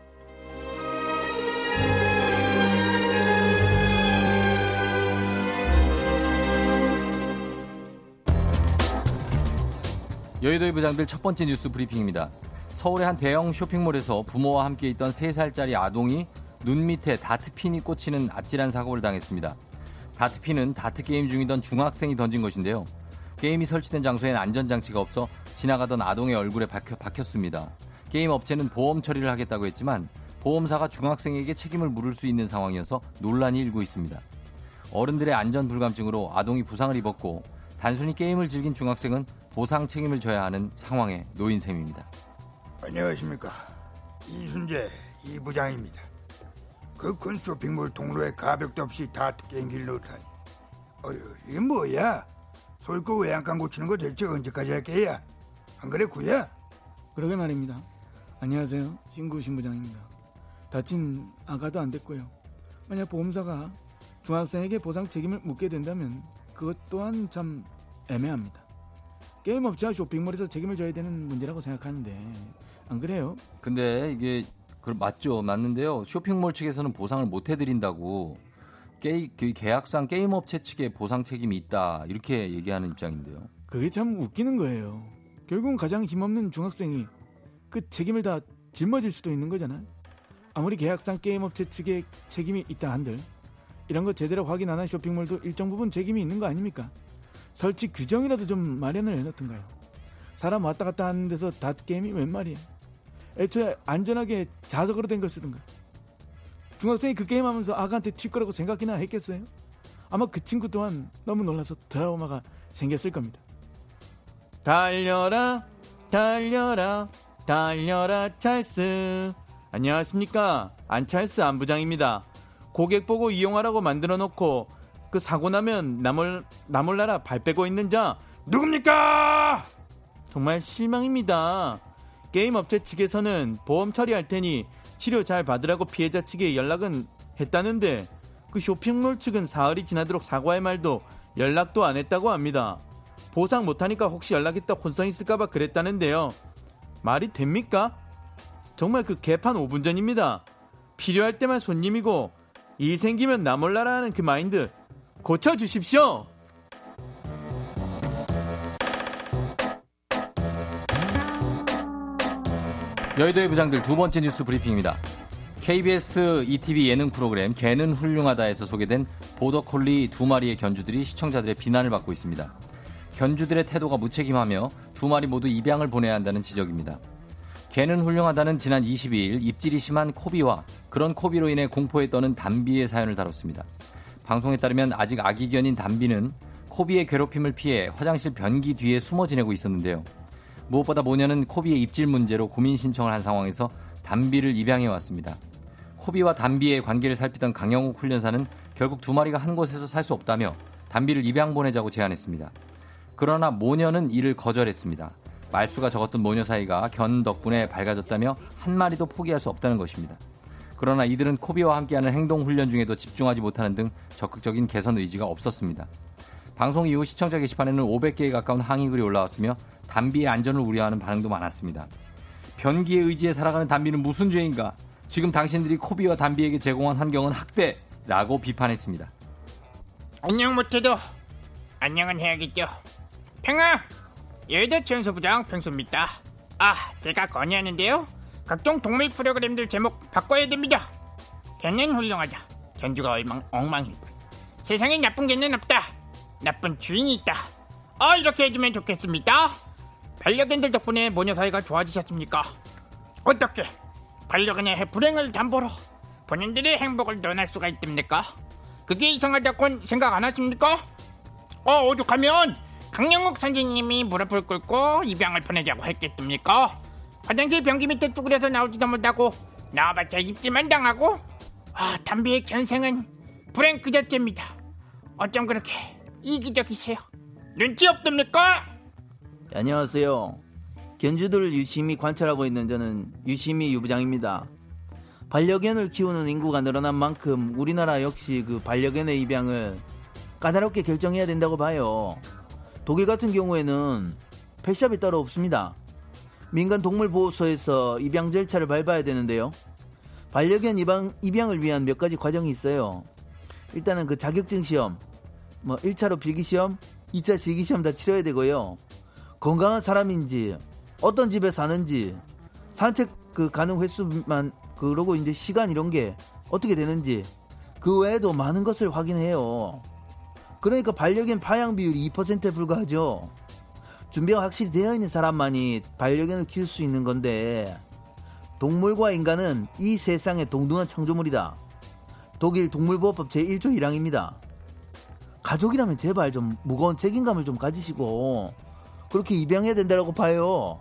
S1: 여의도의 부장들 첫 번째 뉴스 브리핑입니다. 서울의 한 대형 쇼핑몰에서 부모와 함께 있던 3살짜리 아동이 눈 밑에 다트핀이 꽂히는 아찔한 사고를 당했습니다. 다트핀은 다트 게임 중이던 중학생이 던진 것인데요. 게임이 설치된 장소엔 안전장치가 없어 지나가던 아동의 얼굴에 박혀, 박혔습니다. 게임 업체는 보험 처리를 하겠다고 했지만 보험사가 중학생에게 책임을 물을 수 있는 상황이어서 논란이 일고 있습니다. 어른들의 안전 불감증으로 아동이 부상을 입었고 단순히 게임을 즐긴 중학생은 보상 책임을 져야 하는 상황에 놓인 셈입니다.
S5: 안녕하십니까. 이순재 이 부장입니다. 그 큰 쇼핑몰 통로에 가벽도 없이 다트 게임기를 놓다니. 어휴, 이게 뭐야? 솔고 외양간 고치는 거 대체 언제까지 할 게야? 안 그래 구야?
S6: 그러게 말입니다. 안녕하세요. 신구 신부장입니다. 다친 아가도 안 됐고요. 만약 보험사가 중학생에게 보상 책임을 묻게 된다면 그것 또한 참 애매합니다. 게임 업체와 쇼핑몰에서 책임을 져야 되는 문제라고 생각하는데 안 그래요?
S1: 근데 이게 그 맞죠 맞는데요. 쇼핑몰 측에서는 보상을 못 해드린다고 게, 그 계약상 게임 업체 측에 보상 책임이 있다 이렇게 얘기하는 입장인데요.
S6: 그게 참 웃기는 거예요. 결국은 가장 힘없는 중학생이 그 책임을 다 짊어질 수도 있는 거잖아요. 아무리 계약상 게임업체 측에 책임이 있다 한들 이런 거 제대로 확인 안 한 쇼핑몰도 일정 부분 책임이 있는 거 아닙니까? 설치 규정이라도 좀 마련을 해놓던가요. 사람 왔다 갔다 하는 데서 닷 게임이 웬 말이야. 애초에 안전하게 자석으로 된 걸 쓰든가. 중학생이 그 게임 하면서 아가한테 칠 거라고 생각이나 했겠어요? 아마 그 친구 또한 너무 놀라서 트라우마가 생겼을 겁니다. 달려라 달려라 달려라 찰스. 안녕하십니까? 안찰스 안부장입니다. 고객 보고 이용하라고 만들어 놓고 그 사고 나면 나몰, 나몰라라 발 빼고 있는 자 누굽니까? 정말 실망입니다. 게임 업체 측에서는 보험 처리할 테니 치료 잘 받으라고 피해자 측에 연락은 했다는데 그 쇼핑몰 측은 사흘이 지나도록 사과의 말도 연락도 안 했다고 합니다. 보상 못하니까 혹시 연락했다 혼선 있을까봐 그랬다는데요. 말이 됩니까? 정말 그 개판 5분 전입니다. 필요할 때만 손님이고 일 생기면 나 몰라라 하는 그 마인드 고쳐주십시오.
S1: 여의도의 부장들 두 번째 뉴스 브리핑입니다. KBS ETV 예능 프로그램 개는 훌륭하다에서 소개된 보더콜리 두 마리의 견주들이 시청자들의 비난을 받고 있습니다. 견주들의 태도가 무책임하며 두 마리 모두 입양을 보내야 한다는 지적입니다. 개는 훌륭하다는 지난 22일 입질이 심한 코비와 그런 코비로 인해 공포에 떠는 담비의 사연을 다뤘습니다. 방송에 따르면 아직 아기견인 담비는 코비의 괴롭힘을 피해 화장실 변기 뒤에 숨어 지내고 있었는데요. 무엇보다 모녀는 코비의 입질 문제로 고민 신청을 한 상황에서 담비를 입양해 왔습니다. 코비와 담비의 관계를 살피던 강영욱 훈련사는 결국 두 마리가 한 곳에서 살 수 없다며 담비를 입양 보내자고 제안했습니다. 그러나 모녀는 이를 거절했습니다. 말수가 적었던 모녀 사이가 견 덕분에 밝아졌다며 한 마리도 포기할 수 없다는 것입니다. 그러나 이들은 코비와 함께하는 행동 훈련 중에도 집중하지 못하는 등 적극적인 개선 의지가 없었습니다. 방송 이후 시청자 게시판에는 500개에 가까운 항의 글이 올라왔으며 담비의 안전을 우려하는 반응도 많았습니다. 변기의 의지에 살아가는 담비는 무슨 죄인가? 지금 당신들이 코비와 담비에게 제공한 환경은 학대 라고 비판했습니다.
S7: 안녕 못해도 안녕은 해야겠죠. 팽아, 여의도 천소부장 평소입니다. 아, 제가 건의하는데요. 각종 동물 프로그램들 제목 바꿔야 됩니다. 개는 훌륭하다. 견주가 얼망 엉망일 뿐. 세상에 나쁜 개는 없다. 나쁜 주인이 있다. 아, 이렇게 해주면 좋겠습니다. 반려견들 덕분에 모녀 사이가 좋아지셨습니까? 어떻게 반려견의 불행을 담보로 본인들의 행복을 논할 수가 있답니까? 그게 이상하다고 생각 안 하십니까? 어, 오죽하면 강영욱 선생님이 무릎을 꿇고 입양을 보내자고 했겠습니까? 화장실 변기 밑에 쭈그려서 나오지도 못하고 나와봤자 입질만 당하고 아 담비의 견생은 불행 그 자체입니다. 어쩜 그렇게 이기적이세요? 눈치 없습니까?
S8: 안녕하세요. 견주들을 유심히 관찰하고 있는 저는 유심히 유부장입니다. 반려견을 키우는 인구가 늘어난 만큼 우리나라 역시 그 반려견의 입양을 까다롭게 결정해야 된다고 봐요. 독일 같은 경우에는 펫샵이 따로 없습니다. 민간 동물 보호소에서 입양 절차를 밟아야 되는데요. 반려견 입양, 입양을 위한 몇 가지 과정이 있어요. 일단은 그 자격증 시험, 뭐 1차로 필기 시험, 2차 실기 시험 다 치러야 되고요. 건강한 사람인지, 어떤 집에 사는지, 산책 그 가능 횟수만 그러고 이제 시간 이런 게 어떻게 되는지 그 외에도 많은 것을 확인해요. 그러니까 반려견 파양 비율이 2%에 불과하죠. 준비가 확실히 되어 있는 사람만이 반려견을 키울 수 있는 건데 동물과 인간은 이 세상의 동등한 창조물이다. 독일 동물보호법 제1조 1항입니다. 가족이라면 제발 좀 무거운 책임감을 좀 가지시고 그렇게 입양해야 된다고 봐요.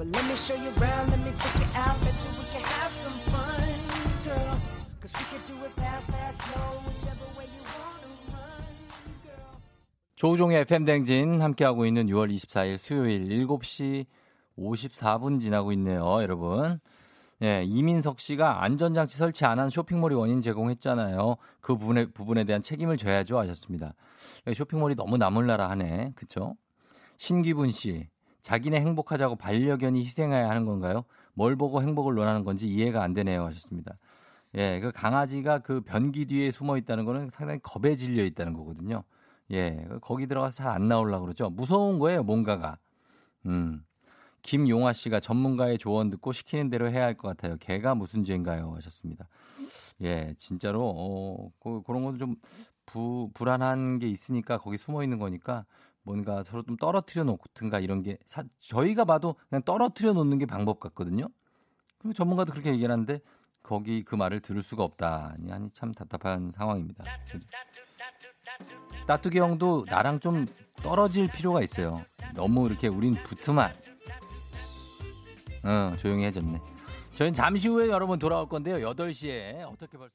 S9: Well, let me show you around, let me take you out, bet you we can have some fun, girl. Cause we can do it fast, fast, slow, whichever way you wanna run, girl.
S1: 조우종의 FM댕진 함께하고 있는 6월 24일 수요일 7시 54분 지나고 있네요, 여러분. 예, 이민석 씨가 안전장치 설치 안 한 쇼핑몰이 원인 제공했잖아요. 그 부분에, 부분에 대한 책임을 져야죠 하셨습니다. 쇼핑몰이 너무 나몰라라 하네. 그쵸? 신기분 씨, 자기네 행복하자고 반려견이 희생해야 하는 건가요? 뭘 보고 행복을 논하는 건지 이해가 안 되네요 하셨습니다. 예, 그 강아지가 그 변기 뒤에 숨어 있다는 거는 상당히 겁에 질려 있다는 거거든요. 예, 거기 들어가서 잘 안 나오려고 그러죠. 무서운 거예요, 뭔가가. 음. 김용화 씨가 전문가의 조언 듣고 시키는 대로 해야 할 것 같아요. 개가 무슨 죄인가요? 하셨습니다. 예, 진짜로, 어, 그, 그런 것도 좀 부, 불안한 게 있으니까 거기 숨어 있는 거니까 뭔가 서로 좀 떨어뜨려 놓든가 이런 게 사, 저희가 봐도 그냥 떨어뜨려 놓는 게 방법 같거든요. 그리고 전문가도 그렇게 얘기를 하는데 거기 그 말을 들을 수가 없다. 아니, 참 답답한 상황입니다. 따뚜기 형도 나랑 좀 떨어질 필요가 있어요. 너무 이렇게 우린 붙으면 어, 조용히 해졌네. 저희는 잠시 후에 여러분 돌아올 건데요. 8시에 어떻게 벌써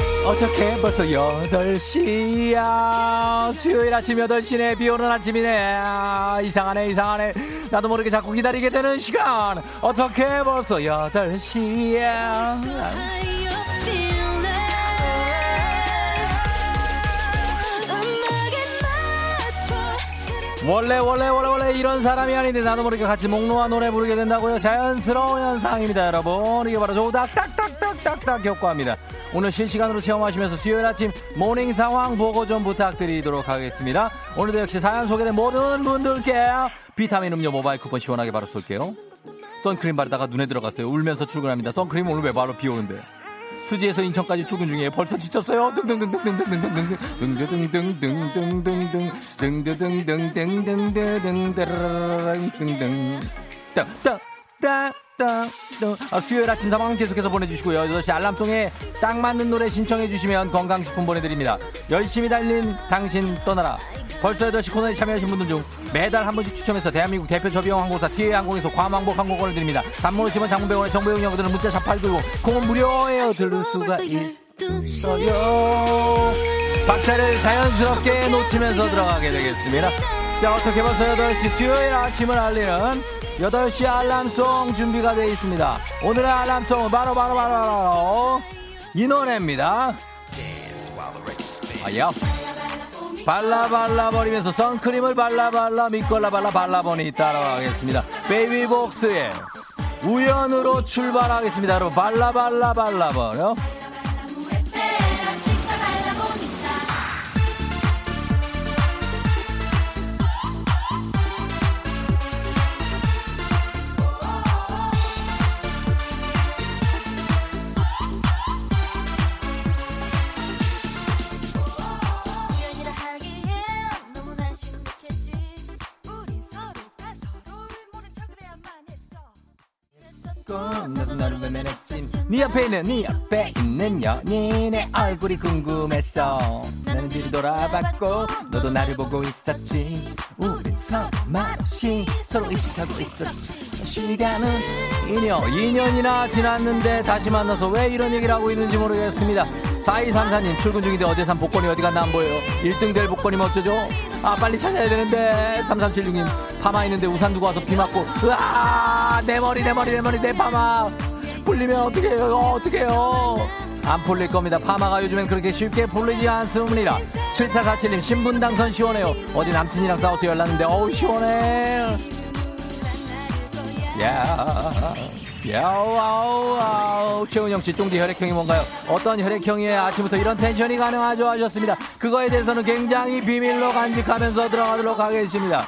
S1: 어떻게 벌써 8시야? 수요일 아침 8시네. 비 오는 아침이네. 아, 이상하네 이상하네. 나도 모르게 자꾸 기다리게 되는 시간. 어떻게 벌써 8시야? 원래 원래 원래 원래 이런 사람이 아닌데 나도 모르게 같이 목 놓아 노래 부르게 된다고요? 자연스러운 현상입니다 여러분. 이게 바로 조닥 딱딱딱딱딱 효과입니다 오늘 실시간으로 체험하시면서 수요일 아침 모닝 상황 보고 좀 부탁드리도록 하겠습니다 오늘도 역시 사연 소개된 모든 분들께 비타민 음료 모바일 쿠폰 시원하게 바로 쏠게요 선크림 바르다가 눈에 들어갔어요 울면서 출근합니다 선크림 오늘 왜 발라 비 오는데 수지에서 인천까지 출근 중이에요. 벌써 지쳤어요. 아, 수요일 아침 상황 계속해서 보내주시고요. 8시 알람송에 딱 맞는 노래 신청해 주시면 건강식품 보내드립니다. 열심히 달린 당신 떠나라. 벌써 8시 코너에 참여하신 분들 중 매달 한 번씩 추첨해서 대한민국 대표 저비용 항공사 티웨이항공에서 괌항복 항공권을 드립니다. 단문 오시면 장문병원의 정보 용역들은 문자 샵 8910 콩은 무료예요. 들을 수가 있어요. 박자를 자연스럽게 놓치면서 들어가게 되겠습니다. 자 어떻게 벌써 8시 수요일 아침을 알리는 8시 알람송 준비가 되어 있습니다. 오늘의 알람송은 바로 바로 바로 바로 이 노래입니다. 아야. 발라 발라 버리면서 선크림을 발라 발라 믿걸라발라 발라버니 따라가겠습니다. 베이비복스의 우연으로 출발하겠습니다. 여러분 발라 발라 발라 버려. 앞에 있는 네 앞에 있는 연인의 얼굴이 궁금했어. 나는 뒤를 돌아봤고 너도 나를 보고 있었지. 우린 서로 말없이 서로 의식하고 있었지. 시간은 2년 2년이나 지났는데 다시 만나서 왜 이런 얘기를 하고 있는지 모르겠습니다. 4234님 출근 중인데 어제 산 복권이 어디 갔나 안 보여요 1등 될 복권이면 어쩌죠 아 빨리 찾아야 되는데. 3376님 파마 있는데 우산 두고 와서 비 맞고. 으아 내 머리 내 머리 내 머리 내 파마 풀리면 어떡해요? 어떡해요? 안 풀릴 겁니다. 파마가 요즘엔 그렇게 쉽게 풀리지 않습니다. 7447님 신분 당선 시원해요. 어제 남친이랑 싸워서 연락했는데 어우 시원해. 야 야우 최은영 씨 쫑디 혈액형이 뭔가요? 어떤 혈액형이에 아침부터 이런 텐션이 가능하죠? 하셨습니다. 그거에 대해서는 굉장히 비밀로 간직하면서 들어가도록 하겠습니다.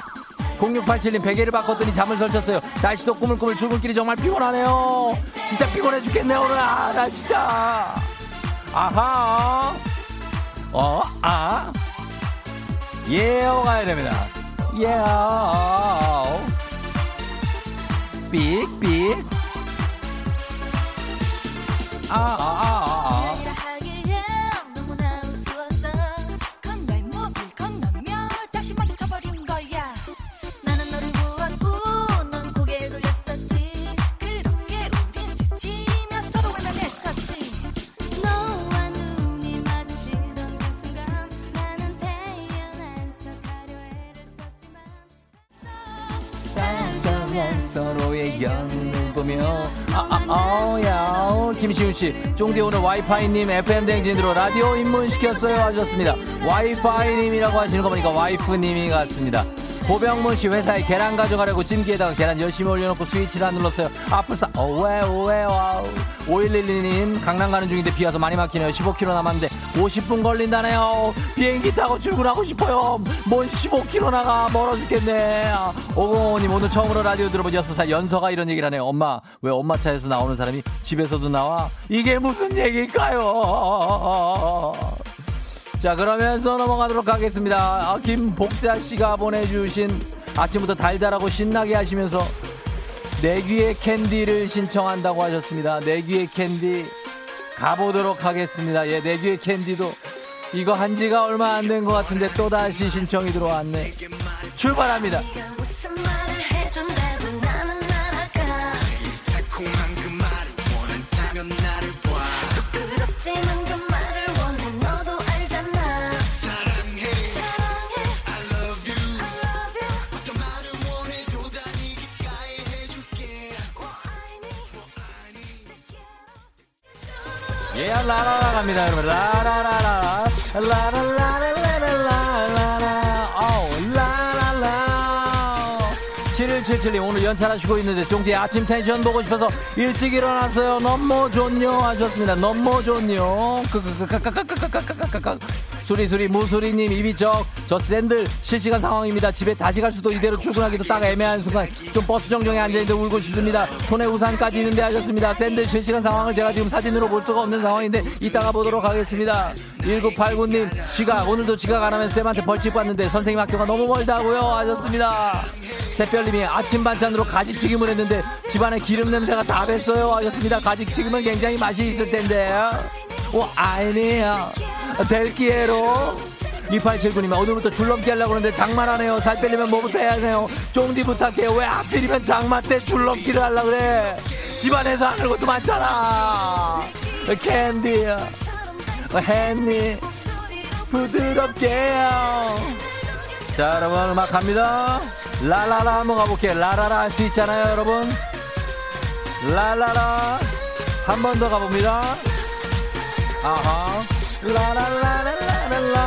S1: 0687님 베개를 바꿨더니 잠을 설쳤어요. 날씨도 꾸물꾸물 출근길이 정말 피곤하네요. 진짜 피곤해 죽겠네 오늘. 아, 나 진짜. 아하. 어 아. 예어 가야 됩니다. 예어. 삑삑. 아, 아, 아, 씨 쫑디 오늘 와이파이님 FM 댕진으로 라디오 입문 시켰어요 하셨습니다. 와이파이님이라고 하시는 거 보니까 와이프님인 것 같습니다 고병문 씨 회사에 계란 가져가려고 찜기에다가 계란 열심히 올려놓고 스위치를 안 눌렀어요. 아뿔싸 어왜 왜 와우. 5112님 강남 가는 중인데 비 와서 많이 막히네요. 15km 남았는데 50분 걸린다네요. 비행기 타고 출근하고 싶어요. 뭔 15km 나가. 멀어 죽겠네. 505님 오늘 처음으로 라디오 들어본 6살 연서가 이런 얘기를 하네요. 엄마 왜 엄마 차에서 나오는 사람이 집에서도 나와? 이게 무슨 얘기일까요 자 그러면서 넘어가도록 하겠습니다. 아, 김복자 씨가 보내주신 아침부터 달달하고 신나게 하시면서 내귀의 캔디를 신청한다고 하셨습니다. 내귀의 캔디 가보도록 하겠습니다. 예 내귀의 캔디도 이거 한 지가 얼마 안 된 것 같은데 또다시 신청이 들어왔네. 출발합니다 라라라 갑니다, 여러분. 라라라라. 라라라. 7177님, 오늘 연차하시고 있는데, 쫑디의 아침 텐션 보고 싶어서 일찍 일어났어요. 너무 좋뇨. 하셨습니다. 너무. 크크크크크크크크크크크크. 수리수리 무수리님 입이 적. 저 샌들 실시간 상황입니다. 집에 다시 갈 수도 이대로 출근하기도 딱 애매한 순간 좀 버스 정류장에 앉아있는데 울고 싶습니다. 손에 우산까지 있는데 하셨습니다. 샌들 실시간 상황을 제가 지금 사진으로 볼 수가 없는 상황인데 이따가 보도록 하겠습니다. 1989님 지각 오늘도 지각 안 하면 쌤한테 벌칙 받는데 선생님 학교가 너무 멀다고요 하셨습니다. 새별님이 아침 반찬으로 가지튀김을 했는데 집안에 기름 냄새가 다 뱄어요. 하셨습니다. 가지튀김은 굉장히 맛이 있을 텐데요. 오 아니에요. 델기에로. 2879님 오늘부터 줄넘기 하려고 그러는데 장만하네요. 살 빼려면 뭐부터 해야 하세요? 쫑디 부탁해요. 왜 하필이면 장마 때 줄넘기를 하려고 그래? 집안에서 하는 것도 많잖아. 캔디 헨니 부드럽게요. 자 여러분 음악 갑니다 라라라 한번 가볼게요. 라라라 할 수 있잖아요, 여러분. 라라라. 한 번 더 가봅니다. 아하. 라라라라라라라.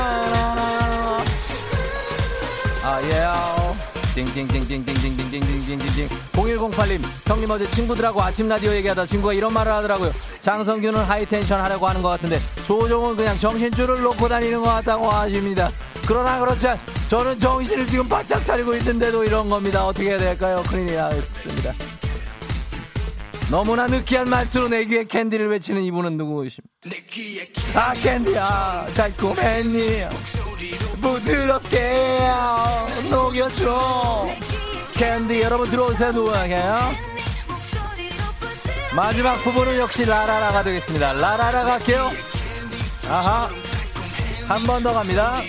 S1: 아, 예. Yeah. 띵띵띵띵띵띵띵띵띵띵띵 0108님 형님 어제 친구들하고 아침 라디오 얘기하다 친구가 이런 말을 하더라고요 장성규는 high tension 하려고 하는 것 같은데 조우종은 그냥 정신줄을 놓고 다니는 것 같다고 하십니다 그러나 그렇지 않 저는 정신을 지금 바짝 차리고 있는데도 이런 겁니다 어떻게 해야 될까요 큰일이 나겠습니다 너무나 느끼한 말투로 내 귀에 캔디를 외치는 이분은 누구십니까? 아 캔디야. 달콤했니 부드럽게 녹여줘. 캔디 여러분 들어오세요. 누구에게요? 마지막 부분은 역시 라라라가 되겠습니다. 라라라 갈게요. 아하. 한 번 더 갑니다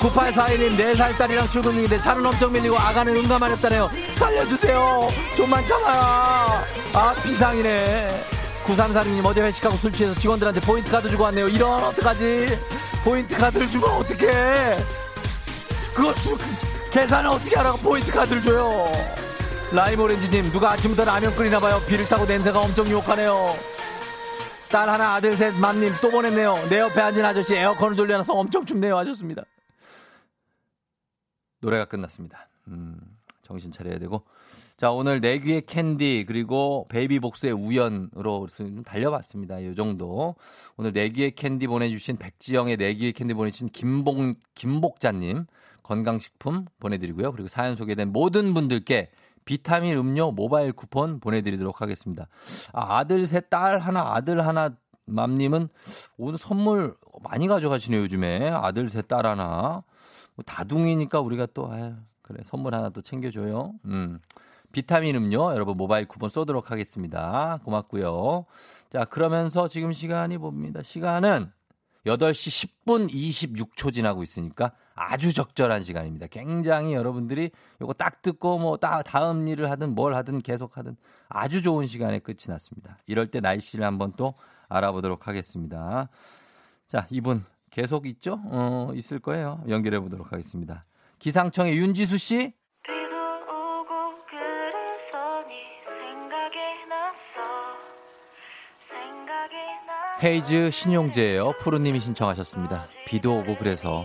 S1: 9841님 4살 딸이랑 출근 중인데 차는 엄청 밀리고 아가는 응가만 했다네요. 살려주세요. 좀만 참아요. 아 비상이네. 9346님 어제 회식하고 술 취해서 직원들한테 포인트 카드 주고 왔네요. 이런 어떡하지? 포인트 카드를 주면 어떡해? 그거 주 계산을 어떻게 하라고 포인트 카드를 줘요? 라임 오렌지님 누가 아침부터 라면 끓이나봐요. 비를 타고 냄새가 엄청 유혹하네요. 딸 하나 아들 셋 맘님 또 보냈네요. 내 옆에 앉은 아저씨 에어컨을 돌려놔서 엄청 춥네요. 하셨습니다 노래가 끝났습니다. 음, 정신 차려야 되고. 자, 오늘 내 귀의 캔디, 그리고 베이비복스의 우연으로 좀 달려봤습니다. 이 정도. 오늘 내 귀의 캔디 보내주신 백지영의 내 귀의 캔디 보내주신 김봉, 김복자님 건강식품 보내드리고요. 그리고 사연 소개된 모든 분들께 비타민 음료 모바일 쿠폰 보내드리도록 하겠습니다. 아, 아들 셋, 딸 하나, 아들 하나, 맘님은 오늘 선물 많이 가져가시네요, 요즘에. 아들 셋, 딸 하나. 뭐 다둥이니까 우리가 또 아유, 그래 선물 하나 또 챙겨줘요. 음. 비타민 음료 여러분 모바일 쿠폰 쏘도록 하겠습니다. 고맙고요. 자 그러면서 지금 시간이 봅니다. 시간은 8시 10분 26초 지나고 있으니까 아주 적절한 시간입니다. 굉장히 여러분들이 요거 딱 듣고 뭐 따, 다음 일을 하든 뭘 하든 계속 하든 아주 좋은 시간에 끝이 났습니다. 이럴 때 날씨를 한번 또 알아보도록 하겠습니다. 자, 이분 계속 있죠? 어, 있을 거예요. 연결해 보도록 하겠습니다. 기상청의 윤지수 씨. 헤이즈 신용재예요. 푸르님이 신청하셨습니다. 비도 오고 그래서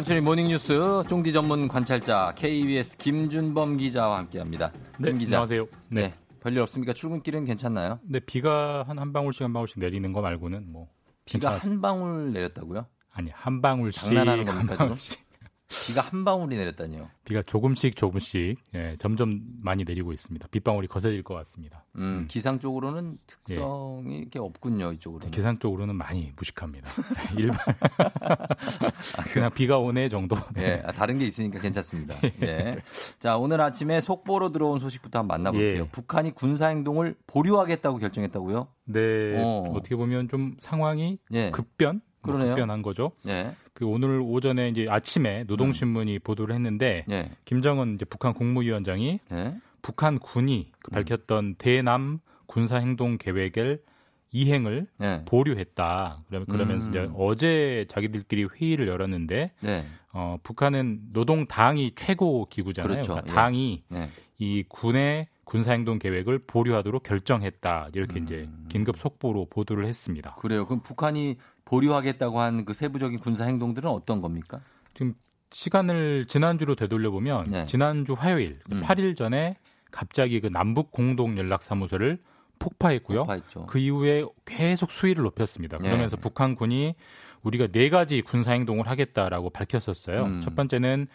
S1: 간추린 모닝뉴스 쫑디 전문 관찰자 KBS 김준범 기자와 함께합니다.
S10: 네,
S1: 김 기자.
S10: 안녕하세요.
S1: 네.
S10: 네.
S1: 별일 없습니까? 출근길은 괜찮나요?
S10: 근데 비가 한 한 방울씩 한 방울씩 내리는 거 말고는 뭐
S1: 비가
S10: 괜찮았어요.
S1: 한 방울 내렸다고요?
S10: 아니 한 방울씩
S1: 장난하는 겁니까,
S10: 한
S1: 지금?
S10: 방울씩.
S1: 비가 한 방울이 내렸다니요.
S10: 비가 조금씩 조금씩 예, 점점 많이 내리고 있습니다. 빗방울이 거세질 것 같습니다.
S1: 음, 기상 쪽으로는 특성이 이렇게 없군요, 이쪽으로는.
S10: 네, 계산 쪽으로는 많이 무식합니다. 일반 그냥 비가 오네 정도.
S1: 예, 아, 다른 게 있으니까 괜찮습니다. 예. 자, 오늘 아침에 속보로 들어온 소식부터 한번 만나볼게요.
S10: 예.
S1: 북한이 군사 행동을 보류하겠다고 결정했다고요?
S10: 네,
S1: 어.
S10: 어. 떻게 보면 좀 상황이
S1: 예.
S10: 급변, 뭐
S1: 그러네요.
S10: 급변한 거죠.
S1: 예.
S10: 그 오늘 오전에 이제 아침에 노동신문이 보도를 했는데
S1: 음. 예.
S10: 김정은 이제 북한 국무위원장이
S1: 예.
S10: 북한 군이
S1: 음.
S10: 그 밝혔던 대남 군사 행동 계획을 이행을
S1: 예.
S10: 보류했다. 그러- 그러면서
S1: 음.
S10: 이제 어제 자기들끼리 회의를 열었는데
S1: 네.
S10: 어, 북한은 노동당이 최고 기구잖아요.
S1: 그렇죠.
S10: 그러니까
S1: 예.
S10: 당이
S1: 네.
S10: 이 군의 군사행동 계획을 보류하도록 결정했다. 이렇게
S1: 음.
S10: 이제 긴급 속보로 보도를 했습니다.
S1: 그래요. 그럼 북한이 보류하겠다고 한 그 세부적인 군사 행동들은 어떤 겁니까?
S10: 지금 시간을 지난주로 되돌려 보면
S1: 네.
S10: 지난주 화요일
S1: 음.
S10: 8일 전에 갑자기 그 남북 공동 연락 사무소를 폭파했고요.
S1: 폭파했죠.
S10: 그 이후에 계속 수위를 높였습니다.
S1: 네.
S10: 그러면서 북한군이 우리가 네 가지 군사 행동을 하겠다라고 밝혔었어요.
S1: 음.
S10: 첫 번째는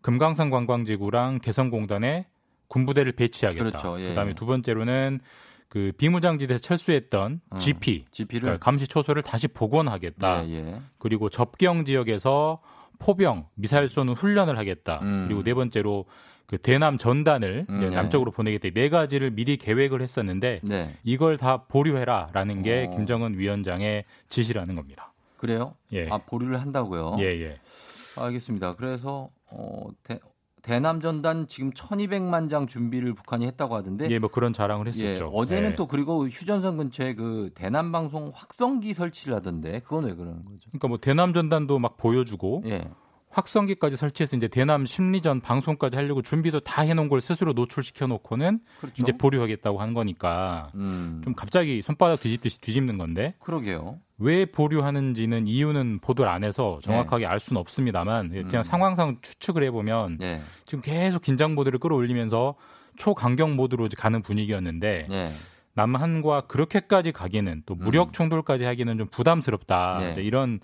S10: 금강산 관광지구랑 개성공단에 군부대를 배치하겠다.
S1: 그렇죠. 예.
S10: 그다음에 두 번째로는 그 비무장지대에서 철수했던
S1: 어.
S10: GP
S1: GP를
S10: 그러니까 감시 초소를 다시 복원하겠다.
S1: 예, 예.
S10: 그리고 접경 지역에서 포병 미사일 쏘는 훈련을 하겠다.
S1: 음.
S10: 그리고 네 번째로 그 대남 전단을
S1: 음, 네.
S10: 남쪽으로 보내겠다. 이네 가지를 미리 계획을 했었는데
S1: 네.
S10: 이걸 다 보류해라라는 게
S1: 어.
S10: 김정은 위원장의 지시라는 겁니다.
S1: 그래요?
S10: 예.
S1: 아, 보류를 한다고요?
S10: 예, 예.
S1: 알겠습니다. 그래서 어, 대, 대남 전단 지금 1200만 장 준비를 북한이 했다고 하던데
S10: 예, 뭐 그런 자랑을
S1: 예,
S10: 했었죠.
S1: 어제는
S10: 예.
S1: 또 그리고 휴전선 근처에 그 대남 방송 확성기 설치를 하던데 그건 왜 그러는 거죠?
S10: 그러니까 뭐 대남 전단도 막 보여주고
S1: 예.
S10: 확성기까지 설치해서 이제 대남 심리전 방송까지 하려고 준비도 다 해놓은 걸 스스로 노출시켜 놓고는
S1: 그렇죠.
S10: 이제 보류하겠다고 한 거니까
S1: 음.
S10: 좀 갑자기 손바닥 뒤집듯이 뒤집는 건데
S1: 그러게요.
S10: 왜 보류하는지는 이유는 보도를 안 해서 정확하게 알 수는 없습니다만 그냥
S1: 네. 음.
S10: 상황상 추측을 해보면
S1: 예.
S10: 지금 계속 긴장 모드를 끌어올리면서 초강경 모드로 가는 분위기였는데
S1: 예.
S10: 남한과 그렇게까지 가기는 또 무력
S1: 음.
S10: 충돌까지 하기는 좀 부담스럽다
S1: 네.
S10: 이런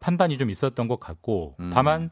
S10: 판단이 좀 있었던 것 같고
S1: 음.
S10: 다만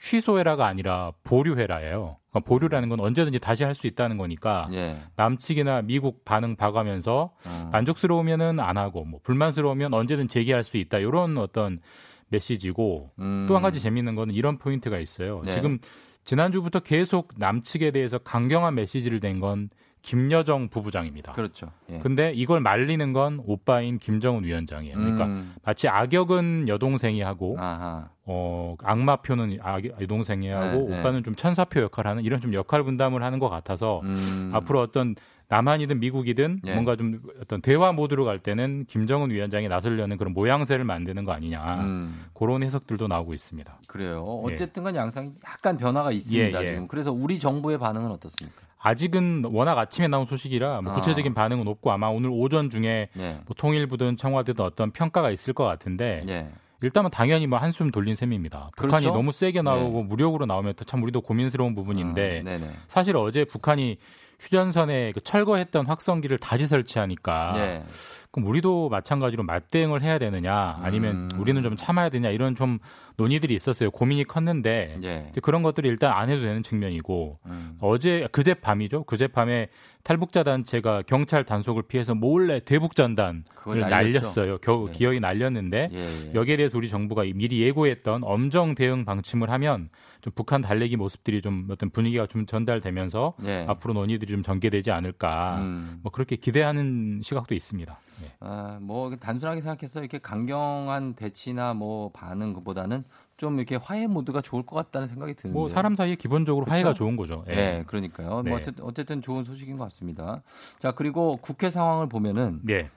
S10: 취소해라가 아니라 보류해라예요. 그러니까 보류라는 건 언제든지 다시 할 수 있다는 거니까
S1: 예.
S10: 남측이나 미국 반응 봐가면서
S1: 어.
S10: 만족스러우면은 안 하고 뭐 불만스러우면 언제든 제기할 수 있다 이런 어떤 메시지고
S1: 음.
S10: 또한 가지 재밌는 거는 이런 포인트가 있어요.
S1: 네.
S10: 지금 지난주부터 계속 남측에 대해서 강경한 메시지를 낸 건 김여정 부부장입니다.
S1: 그렇죠. 예.
S10: 근데 이걸 말리는 건 오빠인 김정은 위원장이에요. 그러니까
S1: 음.
S10: 마치 악역은 여동생이 하고
S1: 아하.
S10: 어 악마표는 아, 여동생이 하고
S1: 네, 네.
S10: 오빠는 좀 천사표 역할을 하는 이런 좀 역할 분담을 하는 것 같아서
S1: 음.
S10: 앞으로 어떤 남한이든 미국이든
S1: 예.
S10: 뭔가 좀 어떤 대화 모드로 갈 때는 김정은 위원장이 나서려는 그런 모양새를 만드는 거 아니냐
S1: 음.
S10: 그런 해석들도 나오고 있습니다.
S1: 그래요.
S10: 예.
S1: 어쨌든간 양상이 약간 변화가 있습니다.
S10: 예, 예.
S1: 지금. 그래서 우리 정부의 반응은 어떻습니까?
S10: 아직은 워낙 아침에 나온 소식이라 뭐
S1: 아.
S10: 구체적인 반응은 없고 아마 오늘 오전 중에
S1: 예.
S10: 뭐 통일부든 청와대든 어떤 평가가 있을 것 같은데
S1: 예.
S10: 일단은 당연히 뭐 한숨 돌린 셈입니다. 북한이
S1: 그렇죠?
S10: 너무 세게 나오고
S1: 네.
S10: 무력으로 나오면 또 참 우리도 고민스러운 부분인데
S1: 어, 네네.
S10: 사실 어제 북한이 휴전선에 그 철거했던 확성기를 다시 설치하니까
S1: 예.
S10: 그럼 우리도 마찬가지로 맞대응을 해야 되느냐 아니면
S1: 음.
S10: 우리는 좀 참아야 되냐 이런 좀 논의들이 있었어요. 고민이 컸는데
S1: 예.
S10: 그런 것들이 일단 안 해도 되는 측면이고
S1: 음.
S10: 어제 그제 밤이죠. 그제 밤에 탈북자 단체가 경찰 단속을 피해서 몰래 대북 전단을
S1: 그걸 날렸죠.
S10: 날렸어요. 겨우
S1: 네.
S10: 기어이 날렸는데
S1: 예, 예.
S10: 여기에 대해서 우리 정부가 미리 예고했던 엄정 대응 방침을 하면 좀 북한 달래기 모습들이 좀 어떤 분위기가 좀 전달되면서
S1: 예.
S10: 앞으로 논의들이 좀 전개되지 않을까
S1: 음.
S10: 뭐 그렇게 기대하는 시각도 있습니다. 네.
S1: 아, 뭐 단순하게 생각해서 이렇게 강경한 대치나 뭐 반응 것보다는 좀 이렇게 화해 모드가 좋을 것 같다는 생각이 드는데.
S10: 뭐 사람 사이에 기본적으로
S1: 그쵸?
S10: 화해가 좋은 거죠. 예.
S1: 네, 그러니까요.
S10: 네.
S1: 뭐 어쨌든, 어쨌든 좋은 소식인 것 같습니다. 자, 그리고 국회 상황을 보면은
S10: 네.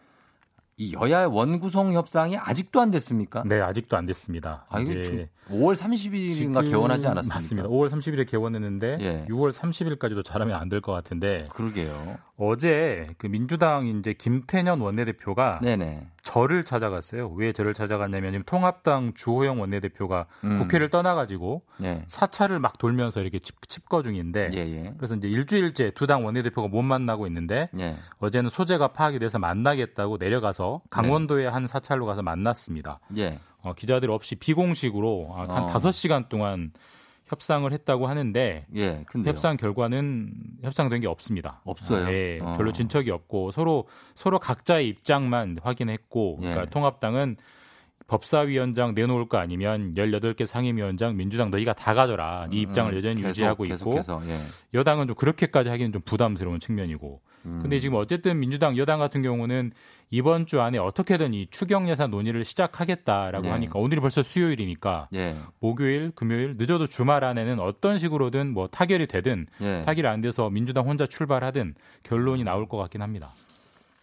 S1: 이 여야 원구성 협상이 아직도 안 됐습니까?
S10: 네, 아직도 안 됐습니다.
S1: 아, 좀 5월 30일인가
S10: 지금
S1: 개원하지 않았습니까?
S10: 맞습니다. 5월 30일에 개원했는데
S1: 예.
S10: 6월 30일까지도 잘하면 안 될 것 같은데
S1: 그러게요.
S10: 어제 그 민주당 이제 김태년 원내대표가
S1: 네네.
S10: 저를 찾아갔어요. 왜 저를 찾아갔냐면 지금 통합당 주호영 원내대표가
S1: 음.
S10: 국회를 떠나가지고
S1: 예.
S10: 사찰을 막 돌면서 이렇게 집, 집거 중인데
S1: 예, 예.
S10: 그래서 이제 일주일째 두 당 원내대표가 못 만나고 있는데
S1: 예.
S10: 어제는 소재가 파악이 돼서 만나겠다고 내려가서 강원도의 한 사찰로 가서 만났습니다.
S1: 예.
S10: 어, 기자들 없이 비공식으로 한
S1: 어.
S10: 다섯 시간 동안 협상을 했다고 하는데
S1: 예.
S10: 협상 결과는 협상된 게 없습니다.
S1: 없어요?
S10: 예,
S1: 어.
S10: 별로 진척이 없고 서로 서로 각자의 입장만 확인했고
S1: 예.
S10: 그러니까 통합당은 법사위원장 내놓을 거 아니면 18개 상임위원장 민주당 너희가 다 가져라. 이 입장을
S1: 음,
S10: 여전히
S1: 계속,
S10: 유지하고 있고
S1: 예.
S10: 여당은 좀 그렇게까지 하기는 좀 부담스러운 측면이고.
S1: 음.
S10: 근데 지금 어쨌든 민주당 여당 같은 경우는 이번 주 안에 어떻게든 이 추경 예산 논의를 시작하겠다라고
S1: 예.
S10: 하니까 오늘이 벌써 수요일이니까
S1: 예.
S10: 목요일, 금요일 늦어도 주말 안에는 어떤 식으로든 뭐 타결이 되든
S1: 예.
S10: 타결이 안 돼서 민주당 혼자 출발하든 결론이 나올 것 같긴 합니다.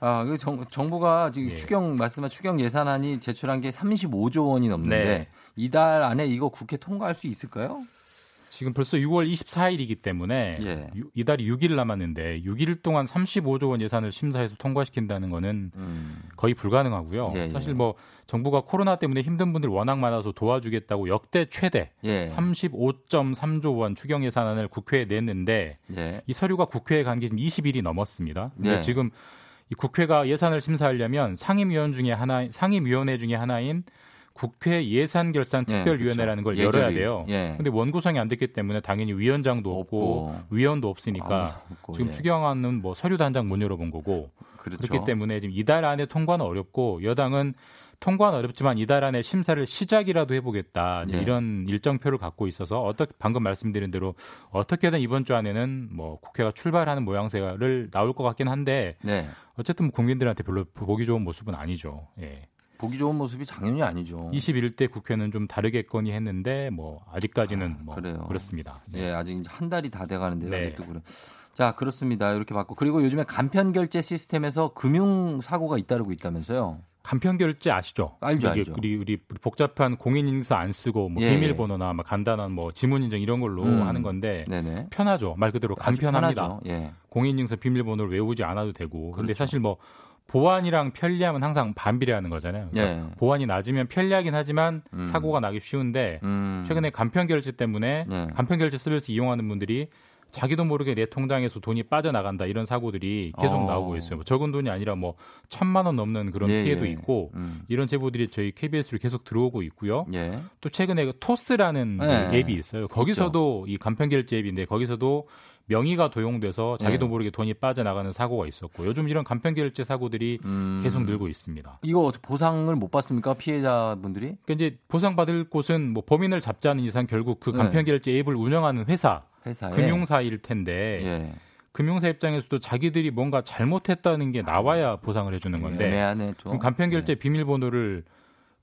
S1: 아, 그 정, 정부가 지금
S10: 예.
S1: 추경 말씀한 추경 예산안이 제출한 게 35조 원이 넘는데
S10: 네.
S1: 이달 안에 이거 국회 통과할 수 있을까요?
S10: 지금 벌써 6월 24일이기 때문에
S1: 예.
S10: 유- 이달이 6일 남았는데 6일 동안 35조 원 예산을 심사해서 통과시킨다는 거는
S1: 음.
S10: 거의 불가능하고요.
S1: 예, 예.
S10: 사실 뭐 정부가 코로나 때문에 힘든 분들 워낙 많아서 도와주겠다고 역대 최대
S1: 예.
S10: 35.3조 원 추경 예산안을 국회에 냈는데
S1: 예.
S10: 이 서류가 국회에 간게 지금 20일이 넘었습니다. 근데
S1: 네.
S10: 지금 이 국회가 예산을 심사하려면 상임위원 중에 하나 상임위원회 중에 하나인 국회 예산결산특별위원회라는 걸
S1: 예,
S10: 열어야
S1: 예결위.
S10: 돼요.
S1: 예.
S10: 근데 원구성이 안 됐기 때문에 당연히 위원장도 없고,
S1: 없고.
S10: 위원도 없으니까
S1: 없고,
S10: 지금
S1: 예.
S10: 추경안은 뭐 서류도 한 장 못 열어본 거고
S1: 그렇죠.
S10: 그렇기 때문에 지금 이달 안에 통과는 어렵고 여당은 통과는 어렵지만 이달 안에 심사를 시작이라도 해보겠다
S1: 예.
S10: 이런 일정표를 갖고 있어서 어떻게 방금 말씀드린 대로 어떻게든 이번 주 안에는 뭐 국회가 출발하는 모양새를 나올 것 같긴 한데
S1: 네.
S10: 어쨌든 뭐 국민들한테 별로 보기 좋은 모습은 아니죠. 예.
S1: 보기 좋은 모습이 당연히 아니죠.
S10: 21대 국회는 좀 다르겠거니 했는데 뭐 아직까지는 뭐
S1: 그래요.
S10: 그렇습니다.
S1: 예, 아직 한 달이 다 돼 가는데요.
S10: 네.
S1: 아직도 그래. 자, 그렇습니다. 이렇게 받고 그리고 요즘에 간편 결제 시스템에서 금융 사고가 잇따르고 있다면서요.
S10: 간편 결제 아시죠?
S1: 알죠, 알죠.
S10: 우리 우리 복잡한 공인 인증서 안 쓰고 뭐
S1: 예,
S10: 비밀번호나 막 간단한 뭐 지문 인증 이런 걸로
S1: 음.
S10: 하는 건데
S1: 네네.
S10: 편하죠. 말 그대로 간편합니다.
S1: 예.
S10: 공인 인증서 비밀번호를 외우지 않아도 되고. 근데
S1: 그렇죠.
S10: 사실 뭐 보안이랑 편리함은 항상 반비례하는 거잖아요. 그러니까
S1: 예.
S10: 보안이 낮으면 편리하긴 하지만
S1: 음.
S10: 사고가 나기 쉬운데
S1: 음.
S10: 최근에 간편 결제 때문에
S1: 예.
S10: 간편 결제 서비스 이용하는 분들이 자기도 모르게 내 통장에서 돈이 빠져나간다 이런 사고들이 계속
S1: 어.
S10: 나오고 있어요. 뭐 적은 돈이 아니라 뭐 천만 원 넘는 그런
S1: 예,
S10: 피해도
S1: 예.
S10: 있고
S1: 음.
S10: 이런 제보들이 저희 KBS로 계속 들어오고 있고요.
S1: 예.
S10: 또 최근에 그 토스라는
S1: 네.
S10: 그 앱이 있어요. 거기서도 이 간편 결제 앱인데 거기서도 명의가 도용돼서 자기도
S1: 네.
S10: 모르게 돈이 빠져나가는 사고가 있었고 요즘 이런 간편 결제 사고들이
S1: 음.
S10: 계속 늘고 있습니다.
S1: 이거 보상을 못 받습니까? 피해자분들이?
S10: 그러니까 이제 보상받을 곳은 뭐 범인을 잡자는 이상 결국 그
S1: 네.
S10: 간편 결제 앱을 운영하는 회사,
S1: 회사에
S10: 금융사일 텐데
S1: 예.
S10: 금융사 입장에서도 자기들이 뭔가 잘못했다는 게 나와야 보상을 해주는 건데
S1: 또.
S10: 그럼 간편 결제 비밀번호를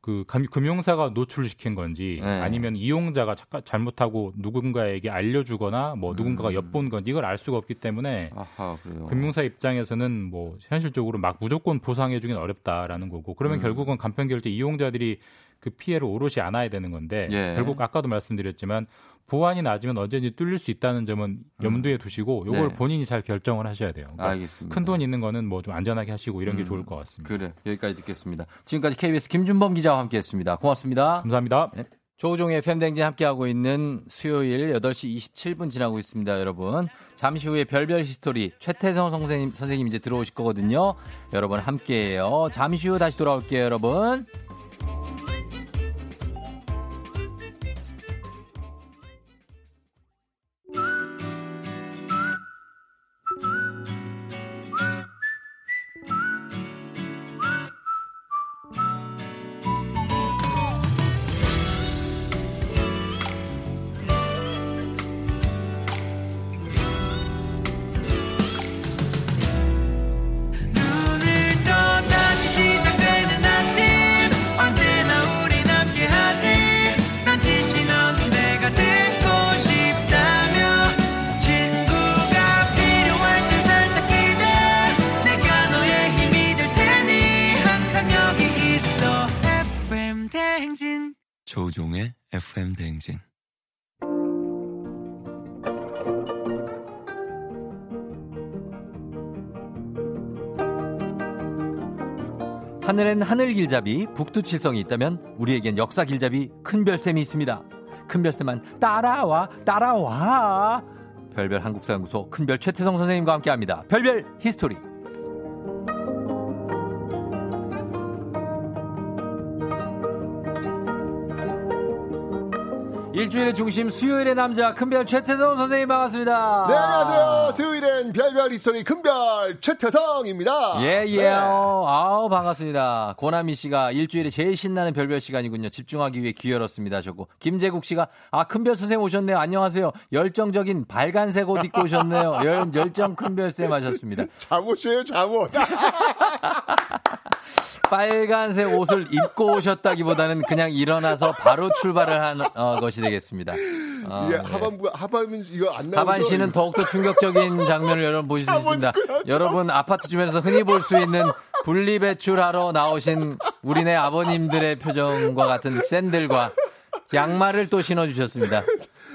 S10: 그 감- 금융사가 노출시킨 건지
S1: 네.
S10: 아니면 이용자가 잠깐 잘못하고 누군가에게 알려주거나 뭐 누군가가
S1: 음.
S10: 엿본 건지 이걸 알 수가 없기 때문에
S1: 아하.
S10: 금융사 입장에서는 뭐 현실적으로 막 무조건 보상해 주긴 어렵다라는 거고 그러면
S1: 음.
S10: 결국은 간편 결제 이용자들이 그 피해를 오롯이 안아야 되는 건데
S1: 예.
S10: 결국 아까도 말씀드렸지만 보안이 낮으면 언제든지 뚫릴 수 있다는 점은 염두에 두시고 이걸
S1: 네.
S10: 본인이 잘 결정을 하셔야 돼요. 그러니까
S1: 알겠습니다.
S10: 큰 돈 있는 거는 뭐 좀 안전하게 하시고 이런 게
S1: 음.
S10: 좋을 것 같습니다.
S1: 그래. 여기까지 듣겠습니다. 지금까지 KBS 김준범 기자와 함께 했습니다. 고맙습니다.
S10: 감사합니다.
S1: 네. 조우종의 팬댕진 함께하고 있는 수요일 8시 27분 지나고 있습니다, 여러분. 잠시 후에 별별 히스토리 최태성 선생님, 선생님 이제 들어오실 거거든요. 여러분 함께해요. 잠시 후 다시 돌아올게요, 여러분. 하늘엔 하늘 길잡이, 북두칠성이 있다면 우리에겐 역사 길잡이 큰별쌤이 있습니다. 큰별쌤만 따라와, 따라와. 별별 한국사연구소 큰별 최태성 선생님과 함께합니다. 별별 히스토리. 일주일의 중심 수요일의 남자 큰별 최태성 선생님 반갑습니다.
S11: 네, 안녕하세요. 수요일엔 별별 히스토리 큰별 최태성입니다.
S1: 예, 예.
S11: 네.
S1: 아우, 반갑습니다. 고나미 씨가 일주일에 제일 신나는 별별 시간이군요. 집중하기 위해 귀 열었습니다. 저거. 김재국 씨가, 아, 큰별 선생님 오셨네요. 안녕하세요. 열정적인 빨간색 옷 입고 오셨네요. 열, 열정 큰별 쌤 하셨습니다.
S11: 잠옷이에요, 잠옷.
S1: 빨간색 옷을 입고 오셨다기보다는 그냥 일어나서 바로 출발을 한 어, 것이 되겠습니다. 어, 네.
S11: 하반부, 하반은 이거 안 나오죠?
S1: 하반 씨는 더욱더 충격적인 장면을 여러분 보실 수 있습니다. 여러분 아파트 주변에서 흔히 볼 수 있는 분리배출하러 나오신 우리네 아버님들의 표정과 같은 샌들과 양말을 또 신어주셨습니다.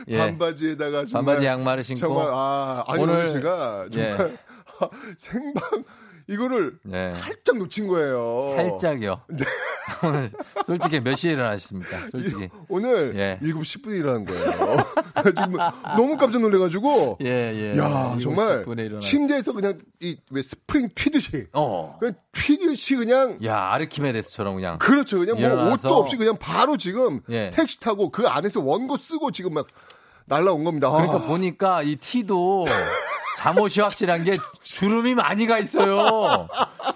S1: 예.
S11: 반바지에다가
S1: 반바지 양말을 신고
S11: 정말 아 아니 오늘,
S1: 오늘
S11: 제가
S1: 예.
S11: 정말 생방 이거를
S1: 네.
S11: 살짝 놓친 거예요.
S1: 살짝이요. 오늘 솔직히 몇 시에 일어나셨습니까? 솔직히.
S11: 오늘
S1: 예.
S11: 7시 10분에 일어난 거예요. 너무 깜짝 놀래가지고
S1: 예, 예.
S11: 야
S1: 7시
S11: 정말
S1: 10분에 일어나서.
S11: 침대에서 그냥 이 왜 스프링 튀듯이
S1: 어.
S11: 그냥 튀듯이 그냥
S1: 야, 아르키메데스처럼 그냥.
S11: 그렇죠. 그냥 뭐
S1: 일어나서.
S11: 옷도 없이 그냥 바로 지금
S1: 예.
S11: 택시 타고 그 안에서 원고 쓰고 지금 막 날라온 겁니다.
S1: 그러니까
S11: 아,
S1: 보니까 이 티도 잠옷이 확실한 게 주름이 많이 가 있어요.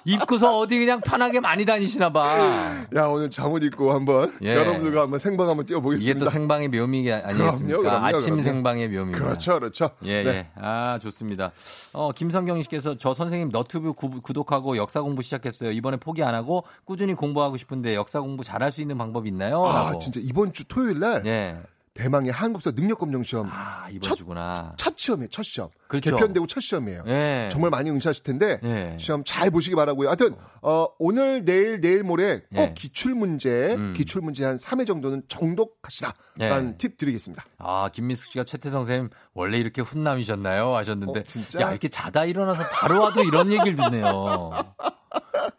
S1: 입고서 어디 그냥 편하게 많이 다니시나 봐.
S11: 야 오늘 잠옷 입고 한번
S1: 예.
S11: 여러분들과 한번 생방 한번 뛰어보겠습니다.
S1: 이게 또 생방의 묘미 아니겠습니까?
S11: 그럼요, 그럼요,
S1: 아침
S11: 그럼요.
S1: 생방의 묘미입니다.
S11: 그렇죠, 그렇죠.
S1: 예,
S11: 네.
S1: 예. 아, 좋습니다. 어, 김성경 씨께서 저 선생님 너튜브 구, 구독하고 역사 공부 시작했어요. 이번에 포기 안 하고 꾸준히 공부하고 싶은데 역사 공부 잘할 수 있는 방법이 있나요?
S11: 아
S1: 라고.
S11: 진짜 이번 주 토요일 날
S1: 예.
S11: 대망의 한국사 능력 검정 시험
S1: 아, 이번
S11: 첫-
S1: 주구나.
S11: 첫 시험이에요, 첫 시험.
S1: 그렇죠.
S11: 개편되고 첫 시험이에요.
S1: 예.
S11: 정말 많이 응시하실 텐데
S1: 예.
S11: 시험 잘 보시기 바라고요. 하여튼 어, 오늘 내일 내일 모레 꼭
S1: 예.
S11: 기출 문제
S1: 음.
S11: 기출 문제 한 3회 정도는 정독하시라라는
S1: 예.
S11: 팁 드리겠습니다.
S1: 아, 김민숙 씨가 최태성 선생님 원래 이렇게 훈남이셨나요? 하셨는데.
S11: 어, 진짜?
S1: 야, 이렇게 자다 일어나서 바로 와도 이런 얘기를 듣네요.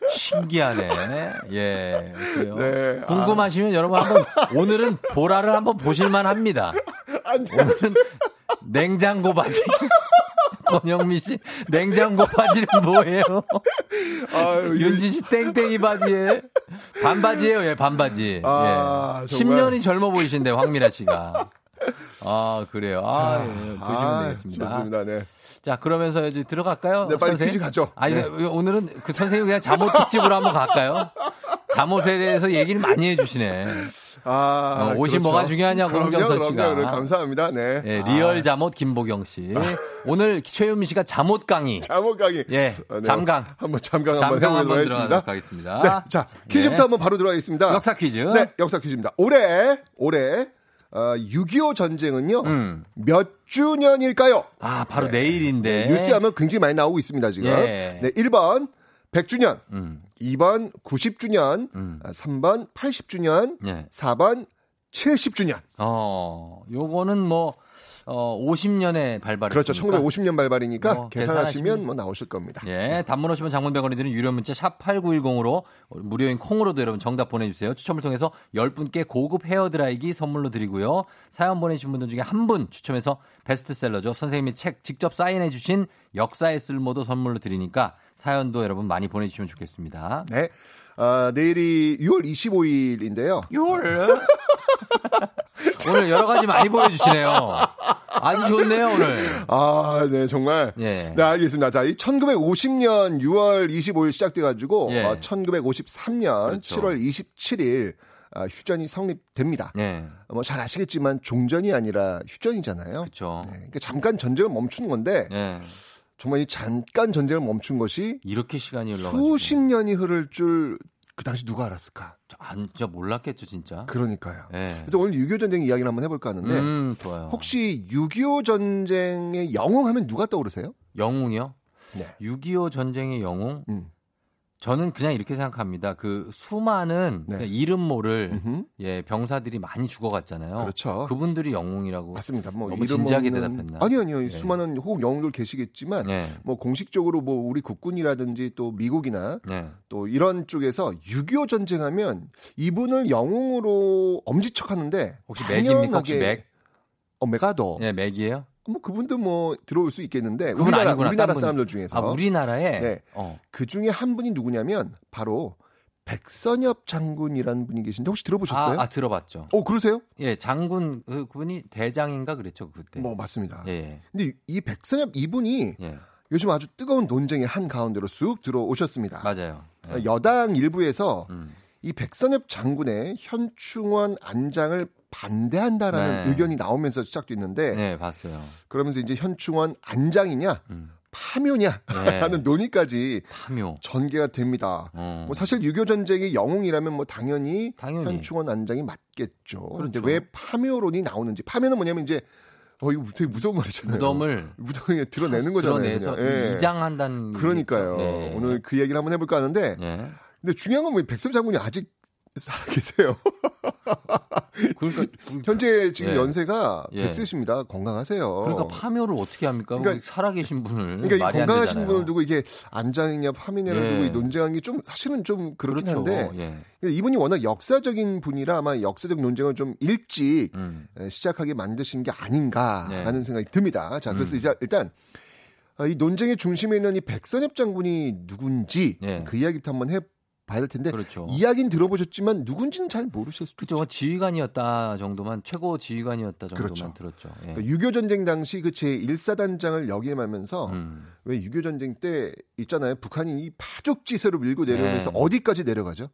S1: 신기하네. 예.
S11: 네.
S1: 궁금하시면 여러분 한번 오늘은 보라를 한번 보실만 합니다. 오늘은 냉장고 바지. 권영미 씨, 냉장고 바지는 뭐예요?
S11: 아유,
S1: 윤진 씨 땡땡이 바지에 반바지예요, 예, 반바지.
S11: 아,
S1: 예.
S11: 정말.
S1: 10년이 젊어 보이신데 황미라 씨가. 아, 그래요. 아, 예, 보시면
S11: 아,
S1: 되겠습니다.
S11: 좋습니다. 네.
S1: 자, 그러면서 이제 들어갈까요?
S11: 네, 빨리
S1: 선생님?
S11: 퀴즈 가죠.
S1: 아니,
S11: 네.
S1: 오늘은 그 선생님 그냥 잠옷 특집으로 한번 갈까요? 잠옷에 대해서 얘기를 많이 해주시네.
S11: 아,
S1: 어, 옷이
S11: 그렇죠.
S1: 뭐가 중요하냐고
S11: 그럼요,
S1: 씨가.
S11: 그럼요. 감사합니다. 네.
S1: 예,
S11: 아,
S1: 리얼 잠옷 김보경 씨. 오늘 최윤미 씨가 잠옷 강의.
S11: 잠옷 강의.
S1: 예,
S11: 아, 네.
S1: 잠강.
S11: 한번 잠강 한번 해보도록 하겠습니다.
S1: 하겠습니다.
S11: 네, 자 퀴즈부터
S1: 네.
S11: 한번 바로 들어가겠습니다.
S1: 역사 퀴즈.
S11: 네, 역사 퀴즈입니다. 올해 올해 어, 6.25 전쟁은요
S1: 음.
S11: 몇 주년일까요?
S1: 아, 바로 내일인데.
S11: 네, 뉴스에 하면 굉장히 많이 나오고 있습니다 지금.
S1: 예.
S11: 네, 1번 100주년,
S1: 음.
S11: 2번 90주년,
S1: 음.
S11: 아, 3번 80주년,
S1: 예.
S11: 4번 70주년.
S1: 어, 요거는 뭐, 어, 50년에 발발했습니다.
S11: 그렇죠. 1950년 발발이니까
S1: 뭐,
S11: 계산하시면
S1: 계산하시면
S11: 뭐 나오실 겁니다.
S1: 예, 단문 오시면 장문병원이 드는 유료 문자 샵 8910으로 무료인 콩으로도 여러분 정답 보내주세요. 추첨을 통해서 10분께 고급 헤어드라이기 선물로 드리고요. 사연 보내주신 분들 중에 한 분 추첨해서 베스트셀러죠. 선생님이 책 직접 사인해 주신 역사의 쓸모도 선물로 드리니까 사연도 여러분 많이 보내주시면 좋겠습니다.
S11: 네. 아, 내일이 6월 25일인데요.
S1: 6월? 오늘 여러 가지 많이 보여주시네요. 아주 좋네요, 오늘.
S11: 아, 네, 정말.
S1: 예.
S11: 네, 알겠습니다. 자, 이 1950년 6월 25일 시작돼가지고,
S1: 예.
S11: 어, 1953년
S1: 그렇죠.
S11: 7월 27일, 아, 휴전이 성립됩니다.
S1: 예.
S11: 뭐잘 아시겠지만 종전이 아니라 휴전이잖아요.
S1: 그렇죠.
S11: 네, 그러니까 잠깐 전쟁을 멈춘 건데,
S1: 예.
S11: 정말 이 잠깐 전쟁을 멈춘 것이
S1: 이렇게 시간이 흘러가지고.
S11: 수십 년이 흐를 줄 그 당시 누가 알았을까?
S1: 아, 진짜 몰랐겠죠, 진짜.
S11: 그러니까요.
S1: 예.
S11: 그래서 오늘 6.25 전쟁 이야기를 한번 해볼까 하는데,
S1: 음.
S11: 혹시 6.25 전쟁의 영웅 하면 누가 떠오르세요?
S1: 영웅이요?
S11: 네.
S1: 6.25 전쟁의 영웅?
S11: 음.
S1: 저는 그냥 이렇게 생각합니다. 그 수많은
S11: 네.
S1: 이름 모를 예 병사들이 많이 죽어갔잖아요.
S11: 그렇죠.
S1: 그분들이 영웅이라고.
S11: 맞습니다. 뭐
S1: 너무 진지하게
S11: 없는-
S1: 대답했나?
S11: 아니요, 아니요.
S1: 예.
S11: 수많은 혹 영웅들 계시겠지만
S1: 네.
S11: 뭐 공식적으로 뭐 우리 국군이라든지 또 미국이나
S1: 네.
S11: 또 이런 쪽에서 6.25 전쟁하면 이분을 영웅으로 엄지척하는데
S1: 혹시 맥입니까? 혹시 맥?
S11: 어 메가더.
S1: 예, 맥이에요?
S11: 뭐 그분도 뭐 들어올 수 있겠는데 우리나라
S1: 아니구나,
S11: 우리나라. 사람들 중에서
S1: 아, 우리나라에?
S11: 네.
S1: 어.
S11: 그 중에 한 분이 누구냐면 바로 백선엽 장군이라는 분이 계신데 혹시 들어보셨어요?
S1: 아, 아, 들어봤죠.
S11: 어 그러세요?
S1: 예, 장군 그, 그분이 대장인가 그랬죠 그때.
S11: 뭐 맞습니다.
S1: 예.
S11: 근데 이 백선엽 이분이
S1: 예.
S11: 요즘 아주 뜨거운 논쟁의 한 가운데로 쑥 들어오셨습니다.
S1: 맞아요. 예.
S11: 여당 일부에서
S1: 음.
S11: 이 백선엽 장군의 현충원 안장을 반대한다라는
S1: 네.
S11: 의견이 나오면서 시작됐는데
S1: 네, 봤어요.
S11: 그러면서 이제 현충원 안장이냐 파묘냐
S1: 음. 네.
S11: 하는 논의까지
S1: 파묘.
S11: 전개가 됩니다.
S1: 어.
S11: 뭐 사실 6.25 전쟁의 영웅이라면 뭐 당연히,
S1: 당연히.
S11: 현충원 안장이 맞겠죠. 그런데
S1: 그렇죠.
S11: 왜 파묘론이 나오는지 파묘는 뭐냐면 이제 어 이거 되게 무서운 말이잖아요.
S1: 무덤을
S11: 무덤에 드러내는 거잖아요.
S1: 드러내서.
S11: 예.
S1: 이장한다는
S11: 그러니까요.
S1: 네.
S11: 오늘 그 얘기를 한번 해볼까 하는데
S1: 예.
S11: 근데 중요한 건 왜 백설 장군이 아직 살아 계세요.
S1: 그러니까
S11: 현재 지금
S1: 예.
S11: 연세가
S1: 예.
S11: 100세십니다. 건강하세요.
S1: 그러니까 파묘를 어떻게 합니까?
S11: 그러니까-
S1: 그러니까 살아계신 분을
S11: 그러니까 이 건강하신. 분을 두고 이게 안장이냐 파미냐를
S1: 예.
S11: 두고 이 논쟁한 게 좀 사실은 좀 그렇긴
S1: 그렇죠.
S11: 한데
S1: 예.
S11: 근데 이분이 워낙 역사적인 분이라 아마 역사적 논쟁을 좀 일찍
S1: 음.
S11: 에, 시작하게 만드신 게 아닌가라는
S1: 네.
S11: 생각이 듭니다. 자, 그래서
S1: 음.
S11: 이제 일단 아, 이 논쟁의 중심에 있는 이 백선엽 장군이 누군지
S1: 예.
S11: 그 이야기부터 한번 해 봐야 될 텐데
S1: 그렇죠.
S11: 이야기는 들어보셨지만 누군지는 잘 모르실 수도
S1: 그죠. 지휘관이었다 정도만 최고 지휘관이었다 정도만
S11: 그렇죠.
S1: 들었죠. 예.
S11: 그러니까 6.25 전쟁 당시 그 제 1사단장을 역임하면서
S1: 음.
S11: 왜6.25 전쟁 때 있잖아요. 북한이 이 파죽지세로 밀고 내려오면서
S1: 네.
S11: 어디까지 내려가죠?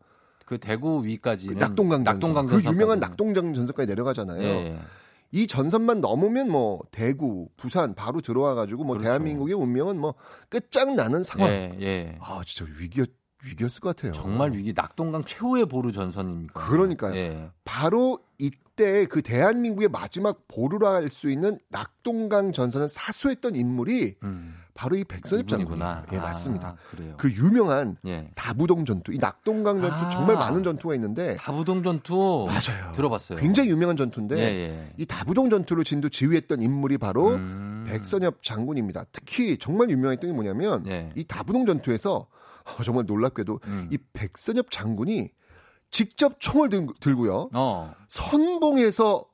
S1: 그 대구 위까지는
S11: 그 낙동강 전선.
S1: 낙동강
S11: 그 유명한. 낙동강 전선까지 내려가잖아요.
S1: 예.
S11: 이 전선만 넘으면 뭐 대구, 부산 바로 들어와 가지고 뭐
S1: 그렇죠.
S11: 대한민국의 운명은 뭐 끝장나는 상황.
S1: 예, 예.
S11: 아, 진짜 위기였 위기였을 것 같아요.
S1: 정말 위기 낙동강 최후의 보루 전선입니까?
S11: 그러니까요.
S1: 예.
S11: 바로 이때 그 대한민국의 마지막 보루라 할 수 있는 낙동강 전선을 사수했던 인물이
S1: 음.
S11: 바로 이 백선엽
S1: 이분이구나.
S11: 장군이에요. 예,
S1: 아,
S11: 맞습니다.
S1: 그래요.
S11: 그 유명한
S1: 예.
S11: 다부동 전투, 이 낙동강 전투
S1: 아.
S11: 정말 많은 전투가 있는데
S1: 다부동 전투
S11: 맞아요.
S1: 들어봤어요.
S11: 굉장히 유명한 전투인데
S1: 예, 예.
S11: 이 다부동 전투를 진도 지휘했던 인물이 바로
S1: 음.
S11: 백선엽 장군입니다. 특히 정말 유명했던 게 뭐냐면
S1: 예.
S11: 이 다부동 전투에서 어, 정말 놀랍게도
S1: 음.
S11: 이 백선엽 장군이 직접 총을 들, 들고요.
S1: 어.
S11: 선봉에서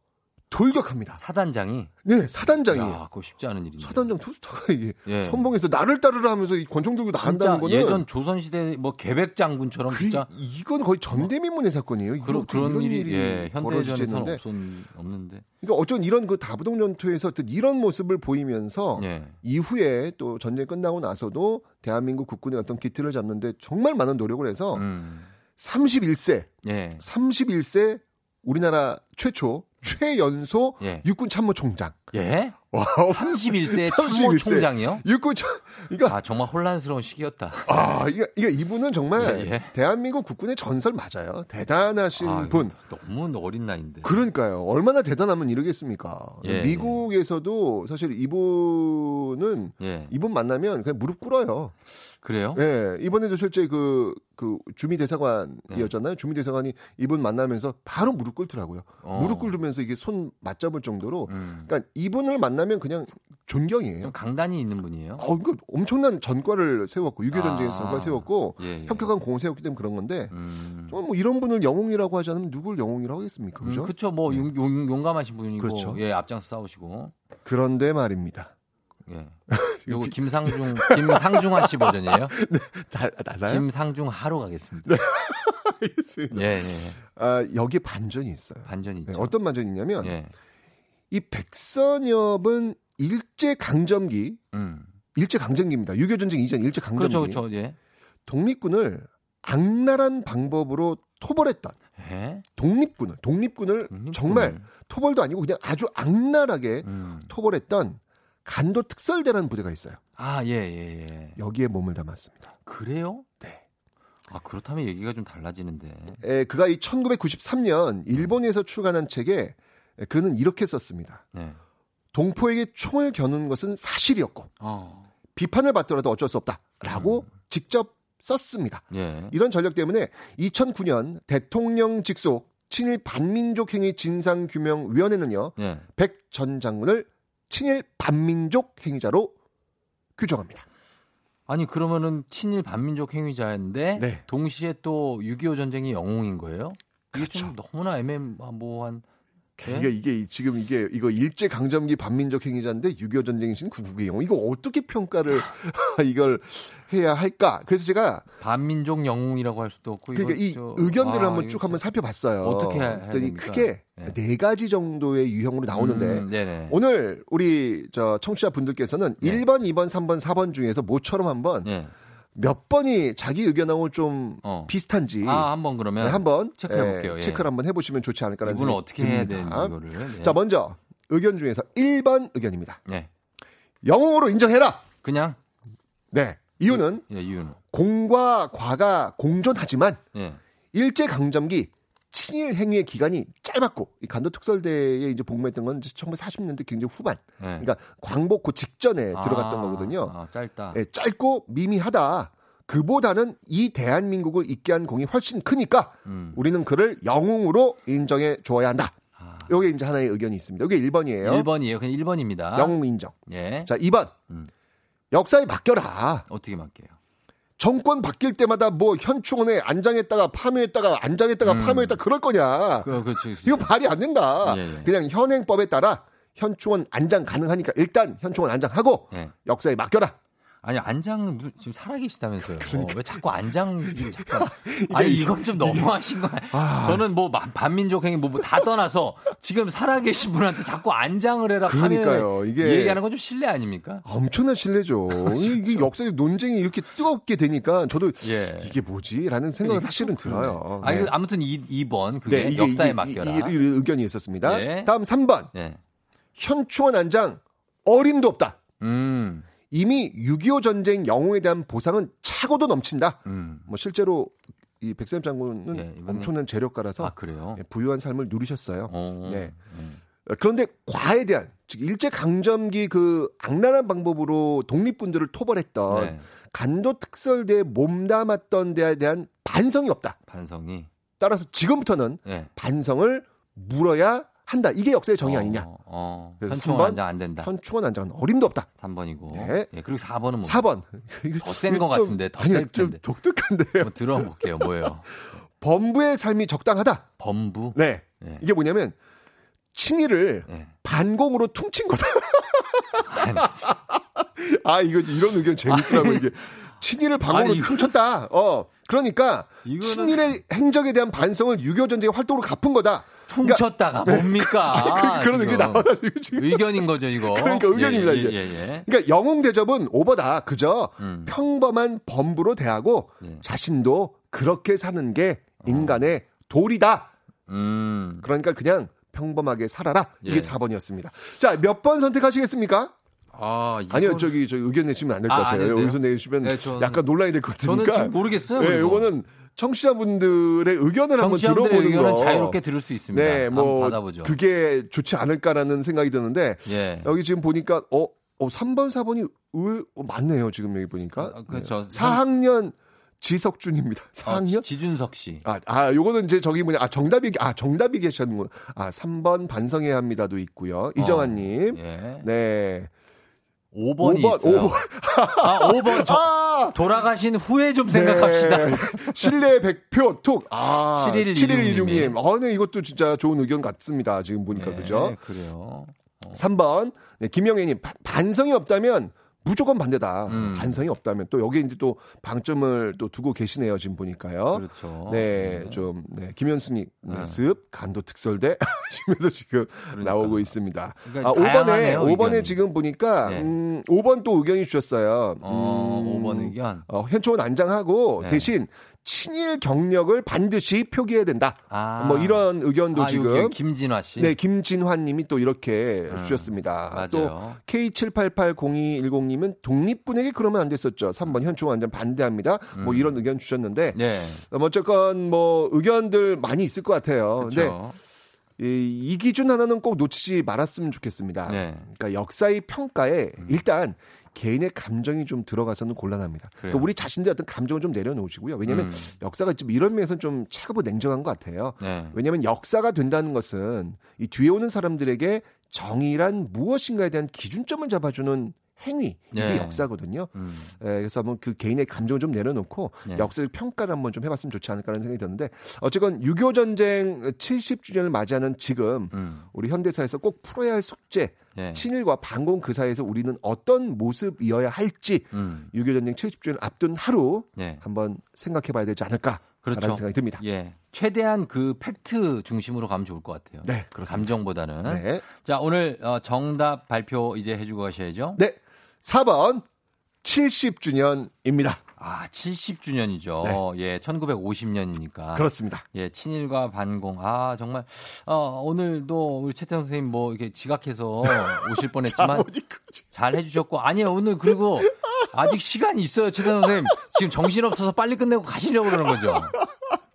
S11: 돌격합니다.
S1: 사단장이
S11: 네, 사단장이.
S1: 야, 그거 쉽지 않은 일인데.
S11: 사단장 투스타가 이게
S1: 예.
S11: 선봉에서 나를 따르라 하면서 이 권총 들고 나간다는 거는
S1: 예전 조선 시대 뭐 계백 장군처럼
S11: 그,
S1: 진짜
S11: 이건 거의 전대미문의 사건이에요. 이거
S1: 그런 그런
S11: 이런
S1: 일이 예, 현대전에서는. 없었, 없는데.
S11: 그러니까 어쩐 이런 그 다부동 전투에서 어떤 이런 모습을 보이면서
S1: 예.
S11: 이후에 또 전쟁 끝나고 나서도 대한민국 국군의 어떤 기틀을 잡는데 정말 많은 노력을 해서
S1: 음.
S11: 31세,
S1: 예.
S11: 31세 우리나라 최초 최연소
S1: 예.
S11: 육군 참모총장.
S1: 예?
S11: 와우.
S1: 31세
S11: 31세.
S1: 참모총장이요?
S11: 육군 참, 그러니까
S1: 아, 정말 혼란스러운 시기였다.
S11: 아, 이게, 이게 이분은 정말
S1: 예, 예.
S11: 대한민국 국군의 전설 맞아요. 대단하신
S1: 아,
S11: 분.
S1: 너무 어린 나이인데.
S11: 그러니까요. 얼마나 대단하면 이러겠습니까?
S1: 예,
S11: 미국에서도 사실 이분은
S1: 예.
S11: 이분 만나면 그냥 무릎 꿇어요.
S1: 그래요?
S11: 예, 이번에도 실제 그, 그, 주미 대사관이었잖아요. 주미 대사관이 이분 만나면서 바로 무릎 꿇더라고요.
S1: 어.
S11: 무릎 꿇으면서 이게 손 맞잡을 정도로.
S1: 음.
S11: 그러니까 이분을 만나면 그냥 존경이에요.
S1: 좀 강단이 있는 분이에요.
S11: 어, 그 엄청난 전과를 세웠고, 6.25
S1: 아.
S11: 전쟁에서 전과를 세웠고,
S1: 예, 예.
S11: 혁혁한 공을 세웠기 때문에 그런 건데,
S1: 음.
S11: 뭐 이런 분을 영웅이라고 하지 않으면 누굴 영웅이라고 하겠습니까?
S1: 음,
S11: 그죠?
S1: 그쵸. 뭐, 용, 용, 용감하신 분이고.
S11: 그렇죠.
S1: 예, 앞장서 싸우시고.
S11: 그런데 말입니다.
S1: 예. 요거 김상중, 김상중하 씨 버전이에요?
S11: 달, 달라요?
S1: 김상중하로 가겠습니다. 예, 예.
S11: 아, 여기에 반전이 있어요.
S1: 반전이 있죠.
S11: 네, 어떤 반전이 있냐면,
S1: 예.
S11: 이 백선엽은 일제 강점기,
S1: 음.
S11: 일제 강점기입니다. 6.25 전쟁 이전 일제 강점기.
S1: 그렇죠, 그렇죠. 예.
S11: 독립군을 악랄한 방법으로 토벌했던
S1: 예?
S11: 독립군을 독립군을
S1: 독립군을.
S11: 정말 토벌도 아니고 그냥 아주 악랄하게
S1: 음.
S11: 토벌했던 간도 특설대라는 부대가 있어요.
S1: 아, 예, 예, 예.
S11: 여기에 몸을 담았습니다.
S1: 그래요?
S11: 네.
S1: 아, 그렇다면 얘기가 좀 달라지는데.
S11: 에, 그가 이 1993년 일본에서 출간한 책에 에, 그는 이렇게 썼습니다.
S1: 네.
S11: 동포에게 총을 겨눈 것은 사실이었고
S1: 어.
S11: 비판을 받더라도 어쩔 수 없다라고
S1: 음.
S11: 직접 썼습니다.
S1: 예.
S11: 이런 전력 때문에 2009년 대통령 직속 친일 반민족 행위 진상 규명 위원회는요.
S1: 예.
S11: 백전 장군을 친일 반민족 행위자로 규정합니다.
S1: 아니 그러면은 친일 반민족 행위자인데
S11: 네.
S1: 동시에 또 6.25 전쟁이 영웅인 거예요? 이게
S11: 그렇죠.
S1: 너무나 애매모호 한 예?
S11: 이게 이게 지금 이게 이거 일제 강점기 반민족 행위자인데 6.25 전쟁이신 구국의 영웅 이거 어떻게 평가를 이걸 해야 할까? 그래서 제가
S1: 반민족 영웅이라고 할 수도 없고
S11: 그러니까
S1: 이 저-
S11: 의견들을
S1: 아,
S11: 한번 쭉 한번 살펴봤어요.
S1: 어떻게 해야
S11: 그랬더니? 크게
S1: 네.
S11: 네 가지 정도의 유형으로 나오는데
S1: 음.
S11: 오늘 우리 저 청취자 분들께서는
S1: 네.
S11: 1번, 2번, 3번, 4번 중에서 모처럼 한번
S1: 예.
S11: 몇 번이 자기 의견하고 좀
S1: 어.
S11: 비슷한지
S1: 아 한번 그러면
S11: 네, 한번
S1: 체크해
S11: 예,
S1: 볼게요. 예.
S11: 체크를 한번 해보시면 좋지 않을까라는
S1: 이분은
S11: 생각이
S1: 어떻게 해야
S11: 듭니다.
S1: 되는지 이거를. 네.
S11: 자 먼저 의견 중에서 1번 의견입니다.
S1: 네.
S11: 영웅으로 인정해라.
S1: 그냥
S11: 네 이유는
S1: 예, 이유는
S11: 공과 과가 공존하지만
S1: 예.
S11: 일제 강점기 친일 행위의 기간이 짧았고 이 간도 특설대에 이제 복무했던 건 1940년대 굉장히 후반.
S1: 예.
S11: 그러니까 광복 그 직전에
S1: 아,
S11: 들어갔던 거거든요.
S1: 아, 짧다.
S11: 예, 짧고 미미하다. 그보다는 이 대한민국을 잇게 한 공이 훨씬 크니까
S1: 음.
S11: 우리는 그를 영웅으로 인정해 줘야 한다. 요게 이제 하나의 의견이 있습니다. 요게 1번이에요.
S1: 1번이에요. 그냥 1번입니다.
S11: 영웅 인정.
S1: 예.
S11: 자, 2번.
S1: 음.
S11: 역사에 맡겨라.
S1: 어떻게 맡겨요?
S11: 정권 바뀔 때마다 뭐 현충원에 안장했다가 파묘했다가 안장했다가
S1: 음.
S11: 파묘했다 그럴 거냐.
S1: 그, 그렇지.
S11: 이거 말이 안 된다.
S1: 예, 예.
S11: 그냥 현행법에 따라 현충원 안장 가능하니까 일단 현충원 안장하고
S1: 예.
S11: 역사에 맡겨라.
S1: 아니 안장 지금 살아계시다면서요?
S11: 그러니까.
S1: 어, 왜 자꾸 안장 자꾸? 아니 이건 좀 너무하신 거예요. 저는 뭐 마- 반민족 행위 뭐 다 떠나서 지금 살아계신 분한테 자꾸 안장을 해라
S11: 그러니까요. 이게-
S1: 얘기하는 건좀 실례 아닙니까?
S11: 엄청난 신뢰죠. 이게 역사적 논쟁이 이렇게 뜨겁게 되니까 저도
S1: 예.
S11: 이게 뭐지라는 생각이 사실은 들어요.
S1: 아,
S11: 네.
S1: 이거 아무튼 2, 2번 그게
S11: 네, 이게-
S1: 역사에
S11: 이게-
S1: 맡겨라.
S11: 이, 이, 이 의견이 있었습니다.
S1: 예.
S11: 다음 3번.
S1: 네.
S11: 현충원 안장 어림도 없다.
S1: 음.
S11: 이미 6.25 전쟁 영웅에 대한 보상은 차고도 넘친다.
S1: 음.
S11: 뭐 실제로 이 백선 장군은
S1: 예, 이분은-
S11: 엄청난 재력가라서
S1: 아?
S11: 예, 부유한 삶을 누리셨어요.
S1: 어.
S11: 네.
S1: 음.
S11: 어, 그런데 과에 대한 즉 일제 강점기 그 악랄한 방법으로 독립군들을 토벌했던
S1: 네.
S11: 간도 특설대에 몸담았던 데에 대한 반성이 없다.
S1: 반성이.
S11: 따라서 지금부터는
S1: 예.
S11: 반성을 물어야 한다. 이게 역사의 정의
S1: 어,
S11: 아니냐.
S1: 어.
S11: 그래서
S1: 현충원
S11: 3번,
S1: 안장 안 된다.
S11: 현충원 안장은 어림도 없다.
S1: 3번이고.
S11: 네.
S1: 예, 그리고 4번은 뭐?
S11: 4번.
S1: 더센것 같은데, 더
S11: 아니,
S1: 셀
S11: 좀. 독특한데요.
S1: 한번 들어볼게요. 뭐예요?
S11: 범부의 삶이 적당하다.
S1: 범부.
S11: 네.
S1: 예.
S11: 이게 뭐냐면 친일을
S1: 예.
S11: 반공으로 퉁친 거다. 아, 이거 이런 의견 재밌더라고 이게. 친일을
S1: 이거-
S11: 퉁쳤다. 어. 그러니까
S1: 이거는-
S11: 친일의 행적에 대한 반성을 6.25 전쟁의 활동으로 갚은 거다.
S1: 퉁쳤다가 뭡니까?
S11: 아니, 그- 그런 의견이
S1: 지금.
S11: 나와가지고 지금.
S1: 의견인 거죠, 이거.
S11: 그러니까 의견입니다,
S1: 예, 예,
S11: 이게.
S1: 예, 예.
S11: 그러니까 영웅 대접은 오버다. 그저
S1: 음.
S11: 평범한 범부로 대하고
S1: 예.
S11: 자신도 그렇게 사는 게 인간의 도리다.
S1: 음.
S11: 그러니까 그냥 평범하게 살아라. 이게
S1: 예.
S11: 4번이었습니다. 자, 몇 번 선택하시겠습니까?
S1: 아, 이거-
S11: 아니요, 저기, 저 의견 내시면 안 될것
S1: 아,
S11: 같아요. 여기서 내시면
S1: 네, 저는-
S11: 약간 논란이 될 것 같으니까.
S1: 저는 지금 모르겠어요.
S11: 네,
S1: 그리고.
S11: 요거는 청취자분들의 의견을 한번 들어보는
S1: 의견은
S11: 거.
S1: 자유롭게 들을 수 있습니다.
S11: 네, 뭐
S1: 받아보죠.
S11: 그게 좋지 않을까라는 생각이 드는데
S1: 예.
S11: 여기 지금 보니까 어, 어 3번 4번이 의 어, 맞네요. 지금 여기 보니까.
S1: 아, 그렇죠.
S11: 네. 4학년 지석준입니다.
S1: 어,
S11: 4학년?
S1: 지- 지준석 씨.
S11: 아, 아, 요거는 이제 저기 뭐냐, 아, 정답이, 아, 정답이 계셨는구나. 아, 3번 반성해야 합니다도 있고요. 이정환님.
S1: 예.
S11: 네.
S1: 5번이
S11: 5번,
S1: 있어요.
S11: 5번.
S1: 아, 5번. 저,
S11: 아!
S1: 돌아가신 후에 좀 생각합시다.
S11: 네. 신뢰 100표 톡. 아,
S1: 7116
S11: 7116님. 아, 네, 이것도 진짜 좋은 의견 같습니다. 지금 보니까,
S1: 네,
S11: 그죠?
S1: 그래요.
S11: 3번. 네, 김영애님. 바- 반성이 없다면 무조건 반대다.
S1: 음.
S11: 반성이 없다면 또 여기 이제 또 방점을 또 두고 계시네요. 지금 보니까요.
S1: 그렇죠.
S11: 네,
S1: 네.
S11: 좀, 네, 김현수님, 네,
S1: 네.
S11: 습, 간도 특설대 하시면서 지금
S1: 그러니까.
S11: 나오고 있습니다.
S1: 그러니까
S11: 아, 5번에,
S1: 다양하네요,
S11: 5번에
S1: 의견이.
S11: 지금 보니까,
S1: 네.
S11: 음, 5번 또 의견이 주셨어요.
S1: 어,
S11: 음,
S1: 5번 의견.
S11: 어, 현충원 안장하고
S1: 네.
S11: 대신 친일 경력을 반드시 표기해야 된다.
S1: 아.
S11: 뭐 이런 의견도
S1: 아,
S11: 지금.
S1: 여기 김진화 씨.
S11: 네, 김진환 님이 또 이렇게
S1: 음,
S11: 주셨습니다. 또
S1: 맞아요.
S11: K78800210님은 독립군에게 그러면 안 됐었죠. 3번 현충원 안장 반대합니다. 뭐
S1: 음.
S11: 이런 의견 주셨는데
S1: 네.
S11: 어, 어쨌건 뭐 의견들 많이 있을 것 같아요. 근데. 이, 이 기준 하나는 꼭 놓치지 말았으면 좋겠습니다.
S1: 네.
S11: 그러니까 역사의 평가에 일단 개인의 감정이 좀 들어가서는 곤란합니다. 그러니까 우리 자신들의 어떤 감정을 좀 내려놓으시고요. 왜냐하면
S1: 음.
S11: 역사가 좀 이런 면에서는 좀 차가고 냉정한 것 같아요.
S1: 네.
S11: 왜냐하면 역사가 된다는 것은 이 뒤에 오는 사람들에게 정의란 무엇인가에 대한 기준점을 잡아주는 행위 이게
S1: 네.
S11: 역사거든요.
S1: 음.
S11: 예, 그래서 한번 그 개인의 감정을 좀 내려놓고
S1: 네.
S11: 역사적 평가를 한번 좀 해봤으면 좋지 않을까라는 생각이 드는데 어쨌건 6.25 전쟁 70주년을 맞이하는 지금
S1: 음.
S11: 우리 현대사에서 꼭 풀어야 할 숙제
S1: 예.
S11: 친일과 반공 그 사이에서 우리는 어떤 모습이어야 할지
S1: 음.
S11: 6.25 전쟁 70주년 앞둔 하루
S1: 네.
S11: 한번 생각해봐야 되지 않을까라는
S1: 그렇죠.
S11: 생각이 듭니다.
S1: 예. 최대한 그 팩트 중심으로 가면 좋을 것 같아요.
S11: 네, 그렇습니다.
S1: 감정보다는.
S11: 네.
S1: 자, 오늘 어, 정답 발표 이제 해주고 가셔야죠.
S11: 네. 4번 70주년입니다.
S1: 아, 70주년이죠.
S11: 네.
S1: 예, 1950년이니까.
S11: 그렇습니다.
S1: 예, 친일과 반공. 아, 정말, 어, 오늘도 우리 최태성 선생님 뭐 이렇게 지각해서 오실 뻔했지만 잘 해주셨고. 아니요, 오늘 그리고 아직 시간이 있어요, 최태성 선생님. 지금 정신 없어서 빨리 끝내고 가시려고 그러는 거죠.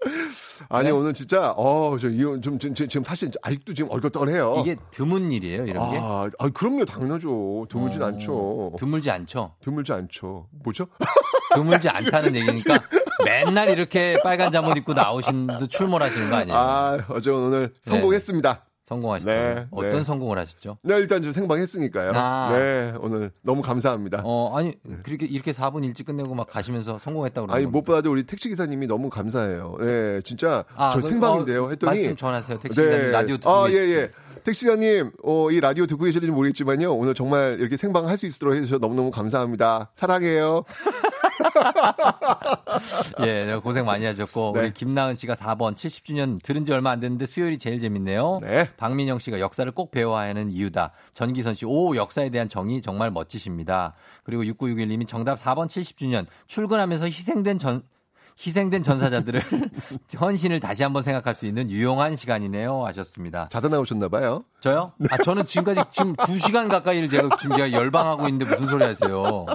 S11: 아니
S1: 네.
S11: 오늘 진짜 어저 이혼 좀 지- 지금 사실 아직도 지금 얼떨떨해요.
S1: 이게 드문 일이에요, 이런 게?
S11: 아, 아, 그럼요 당연하죠. 드물진
S1: 어,
S11: 않죠.
S1: 드물지 않죠.
S11: 드물지 않죠. 뭐죠?
S1: 드물지 않다는 얘기니까 맨날 이렇게 빨간 잠옷 입고 나오신 출몰하시는 거 아니에요?
S11: 아 어제는 오늘 성공했습니다.
S1: 성공하셨죠.
S11: 네,
S1: 어떤
S11: 네.
S1: 성공을 하셨죠?
S11: 네 일단 좀 생방했으니까요.
S1: 아.
S11: 네 오늘 너무 감사합니다.
S1: 어, 아니, 그렇게, 이렇게 4분 일찍 끝내고 막 가시면서 성공했다고 그러는
S11: 아니. 무엇보다도 우리 택시 기사님이 너무 감사해요. 네 진짜
S1: 아,
S11: 저
S1: 그,
S11: 생방인데요.
S1: 어,
S11: 했더니
S1: 말씀 전하세요. 택시 기사님 라디오 듣고
S11: 아, 예? 예. 택시기사님, 어, 이 라디오 듣고 계실지 모르겠지만요. 오늘 정말 이렇게 생방 할 수 있도록 해주셔서 너무너무 감사합니다. 사랑해요.
S1: 예, 고생 많이 하셨고
S11: 네.
S1: 우리 김나은 씨가 4번 70주년 들은 지 얼마 안 됐는데 수요일이 제일 재밌네요.
S11: 네.
S1: 박민영 씨가 역사를 꼭 배워야 하는 이유다. 전기선 씨, 오 역사에 대한 정의 정말 멋지십니다. 그리고 6961님이 정답 4번 70주년 출근하면서 희생된 전 희생된 전사자들을 헌신을 다시 한번 생각할 수 있는 유용한 시간이네요 하셨습니다.
S11: 자다 나오셨나 봐요.
S1: 저요? 아, 저는 지금까지 지금 2시간 가까이를 제가 지금 제가 열방하고 있는데 무슨 소리 하세요?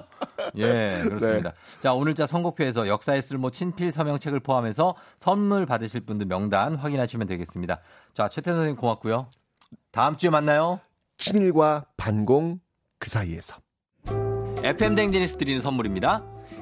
S1: 예, 그렇습니다. 자, 오늘 자 선곡표에서 역사의 쓸모 친필 서명책을 포함해서 선물 받으실 분들 명단 확인하시면 되겠습니다. 자, 최태 선생님 고맙고요. 다음 주에 만나요.
S11: 친일과 반공 그 사이에서.
S1: FM 대행진에서 드리는 선물입니다.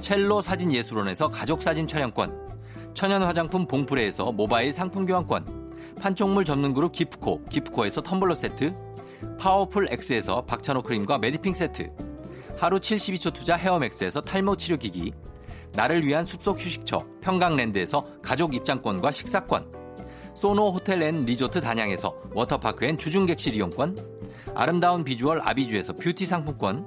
S1: 첼로 사진 예술원에서 가족 사진 촬영권, 천연 화장품 봉프레에서 모바일 상품 교환권, 판촉물 전문 그룹 기프코, 기프코에서 텀블러 세트, 파워풀 X에서 박찬호 크림과 메디핑 세트, 하루 72초 투자 헤어맥스에서 탈모 치료 기기, 나를 위한 숲속 휴식처 평강랜드에서 가족 입장권과 식사권, 소노 호텔 앤 리조트 단양에서 워터파크 and 주중객실 이용권, 아름다운 비주얼 아비주에서 뷰티 상품권,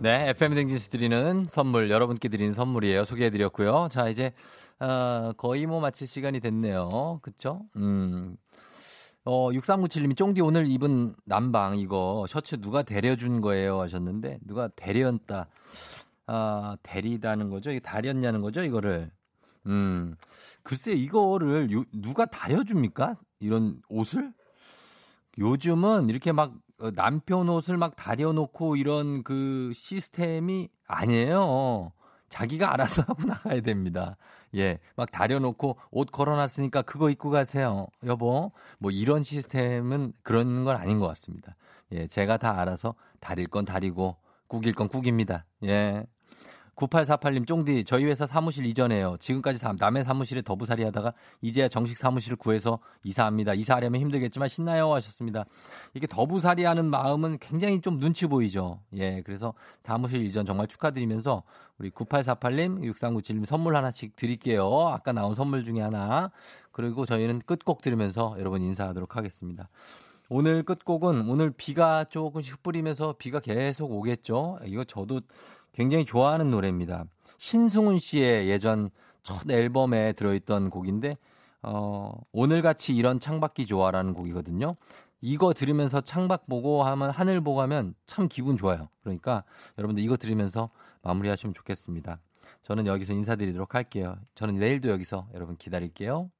S1: 네, FM 대행진에서 드리는 선물 여러분께 드리는 선물이에요. 소개해드렸고요. 자 이제 어, 거의 뭐 마칠 시간이 됐네요. 그쵸? 음. 어, 6397님이 쫑디 오늘 입은 남방 이거 셔츠 누가 데려준 거예요 하셨는데 누가 데려다 아, 데리다는 거죠? 이게 다렸냐는 거죠? 이거를. 음. 글쎄 이거를 요- 누가 다려줍니까? 이런 옷을? 요즘은 이렇게 막 어, 남편 옷을 막 다려놓고 이런 그 시스템이 아니에요. 자기가 알아서 하고 나가야 됩니다. 예, 막 다려놓고 옷 걸어놨으니까 그거 입고 가세요. 여보, 뭐 이런 시스템은 그런 건 아닌 것 같습니다. 예, 제가 다 알아서 다릴 건 다리고 구길 건 구깁니다. 예. 9848님 쫑디 저희 회사 사무실 이전해요. 지금까지 사- 남의 사무실에 더부살이 하다가 이제야 정식 사무실을 구해서 이사합니다. 이사하려면 힘들겠지만 신나요 하셨습니다. 이게 더부살이 하는 마음은 굉장히 좀 눈치 보이죠. 예. 그래서 사무실 이전 정말 축하드리면서 우리 9848님, 6397님 선물 하나씩 드릴게요. 아까 나온 선물 중에 하나. 그리고 저희는 끝곡 들으면서 여러분 인사하도록 하겠습니다. 오늘 끝곡은 오늘 비가 조금씩 뿌리면서 비가 계속 오겠죠. 이거 저도 굉장히 좋아하는 노래입니다. 신승훈 씨의 예전 첫 앨범에 들어있던 곡인데 어, 오늘같이 이런 창밖이 좋아라는 곡이거든요. 이거 들으면서 창밖 보고 하면 하늘 보고 하면 참 기분 좋아요. 그러니까 여러분들 이거 들으면서 마무리하시면 좋겠습니다. 저는 여기서 인사드리도록 할게요. 저는 내일도 여기서 여러분 기다릴게요.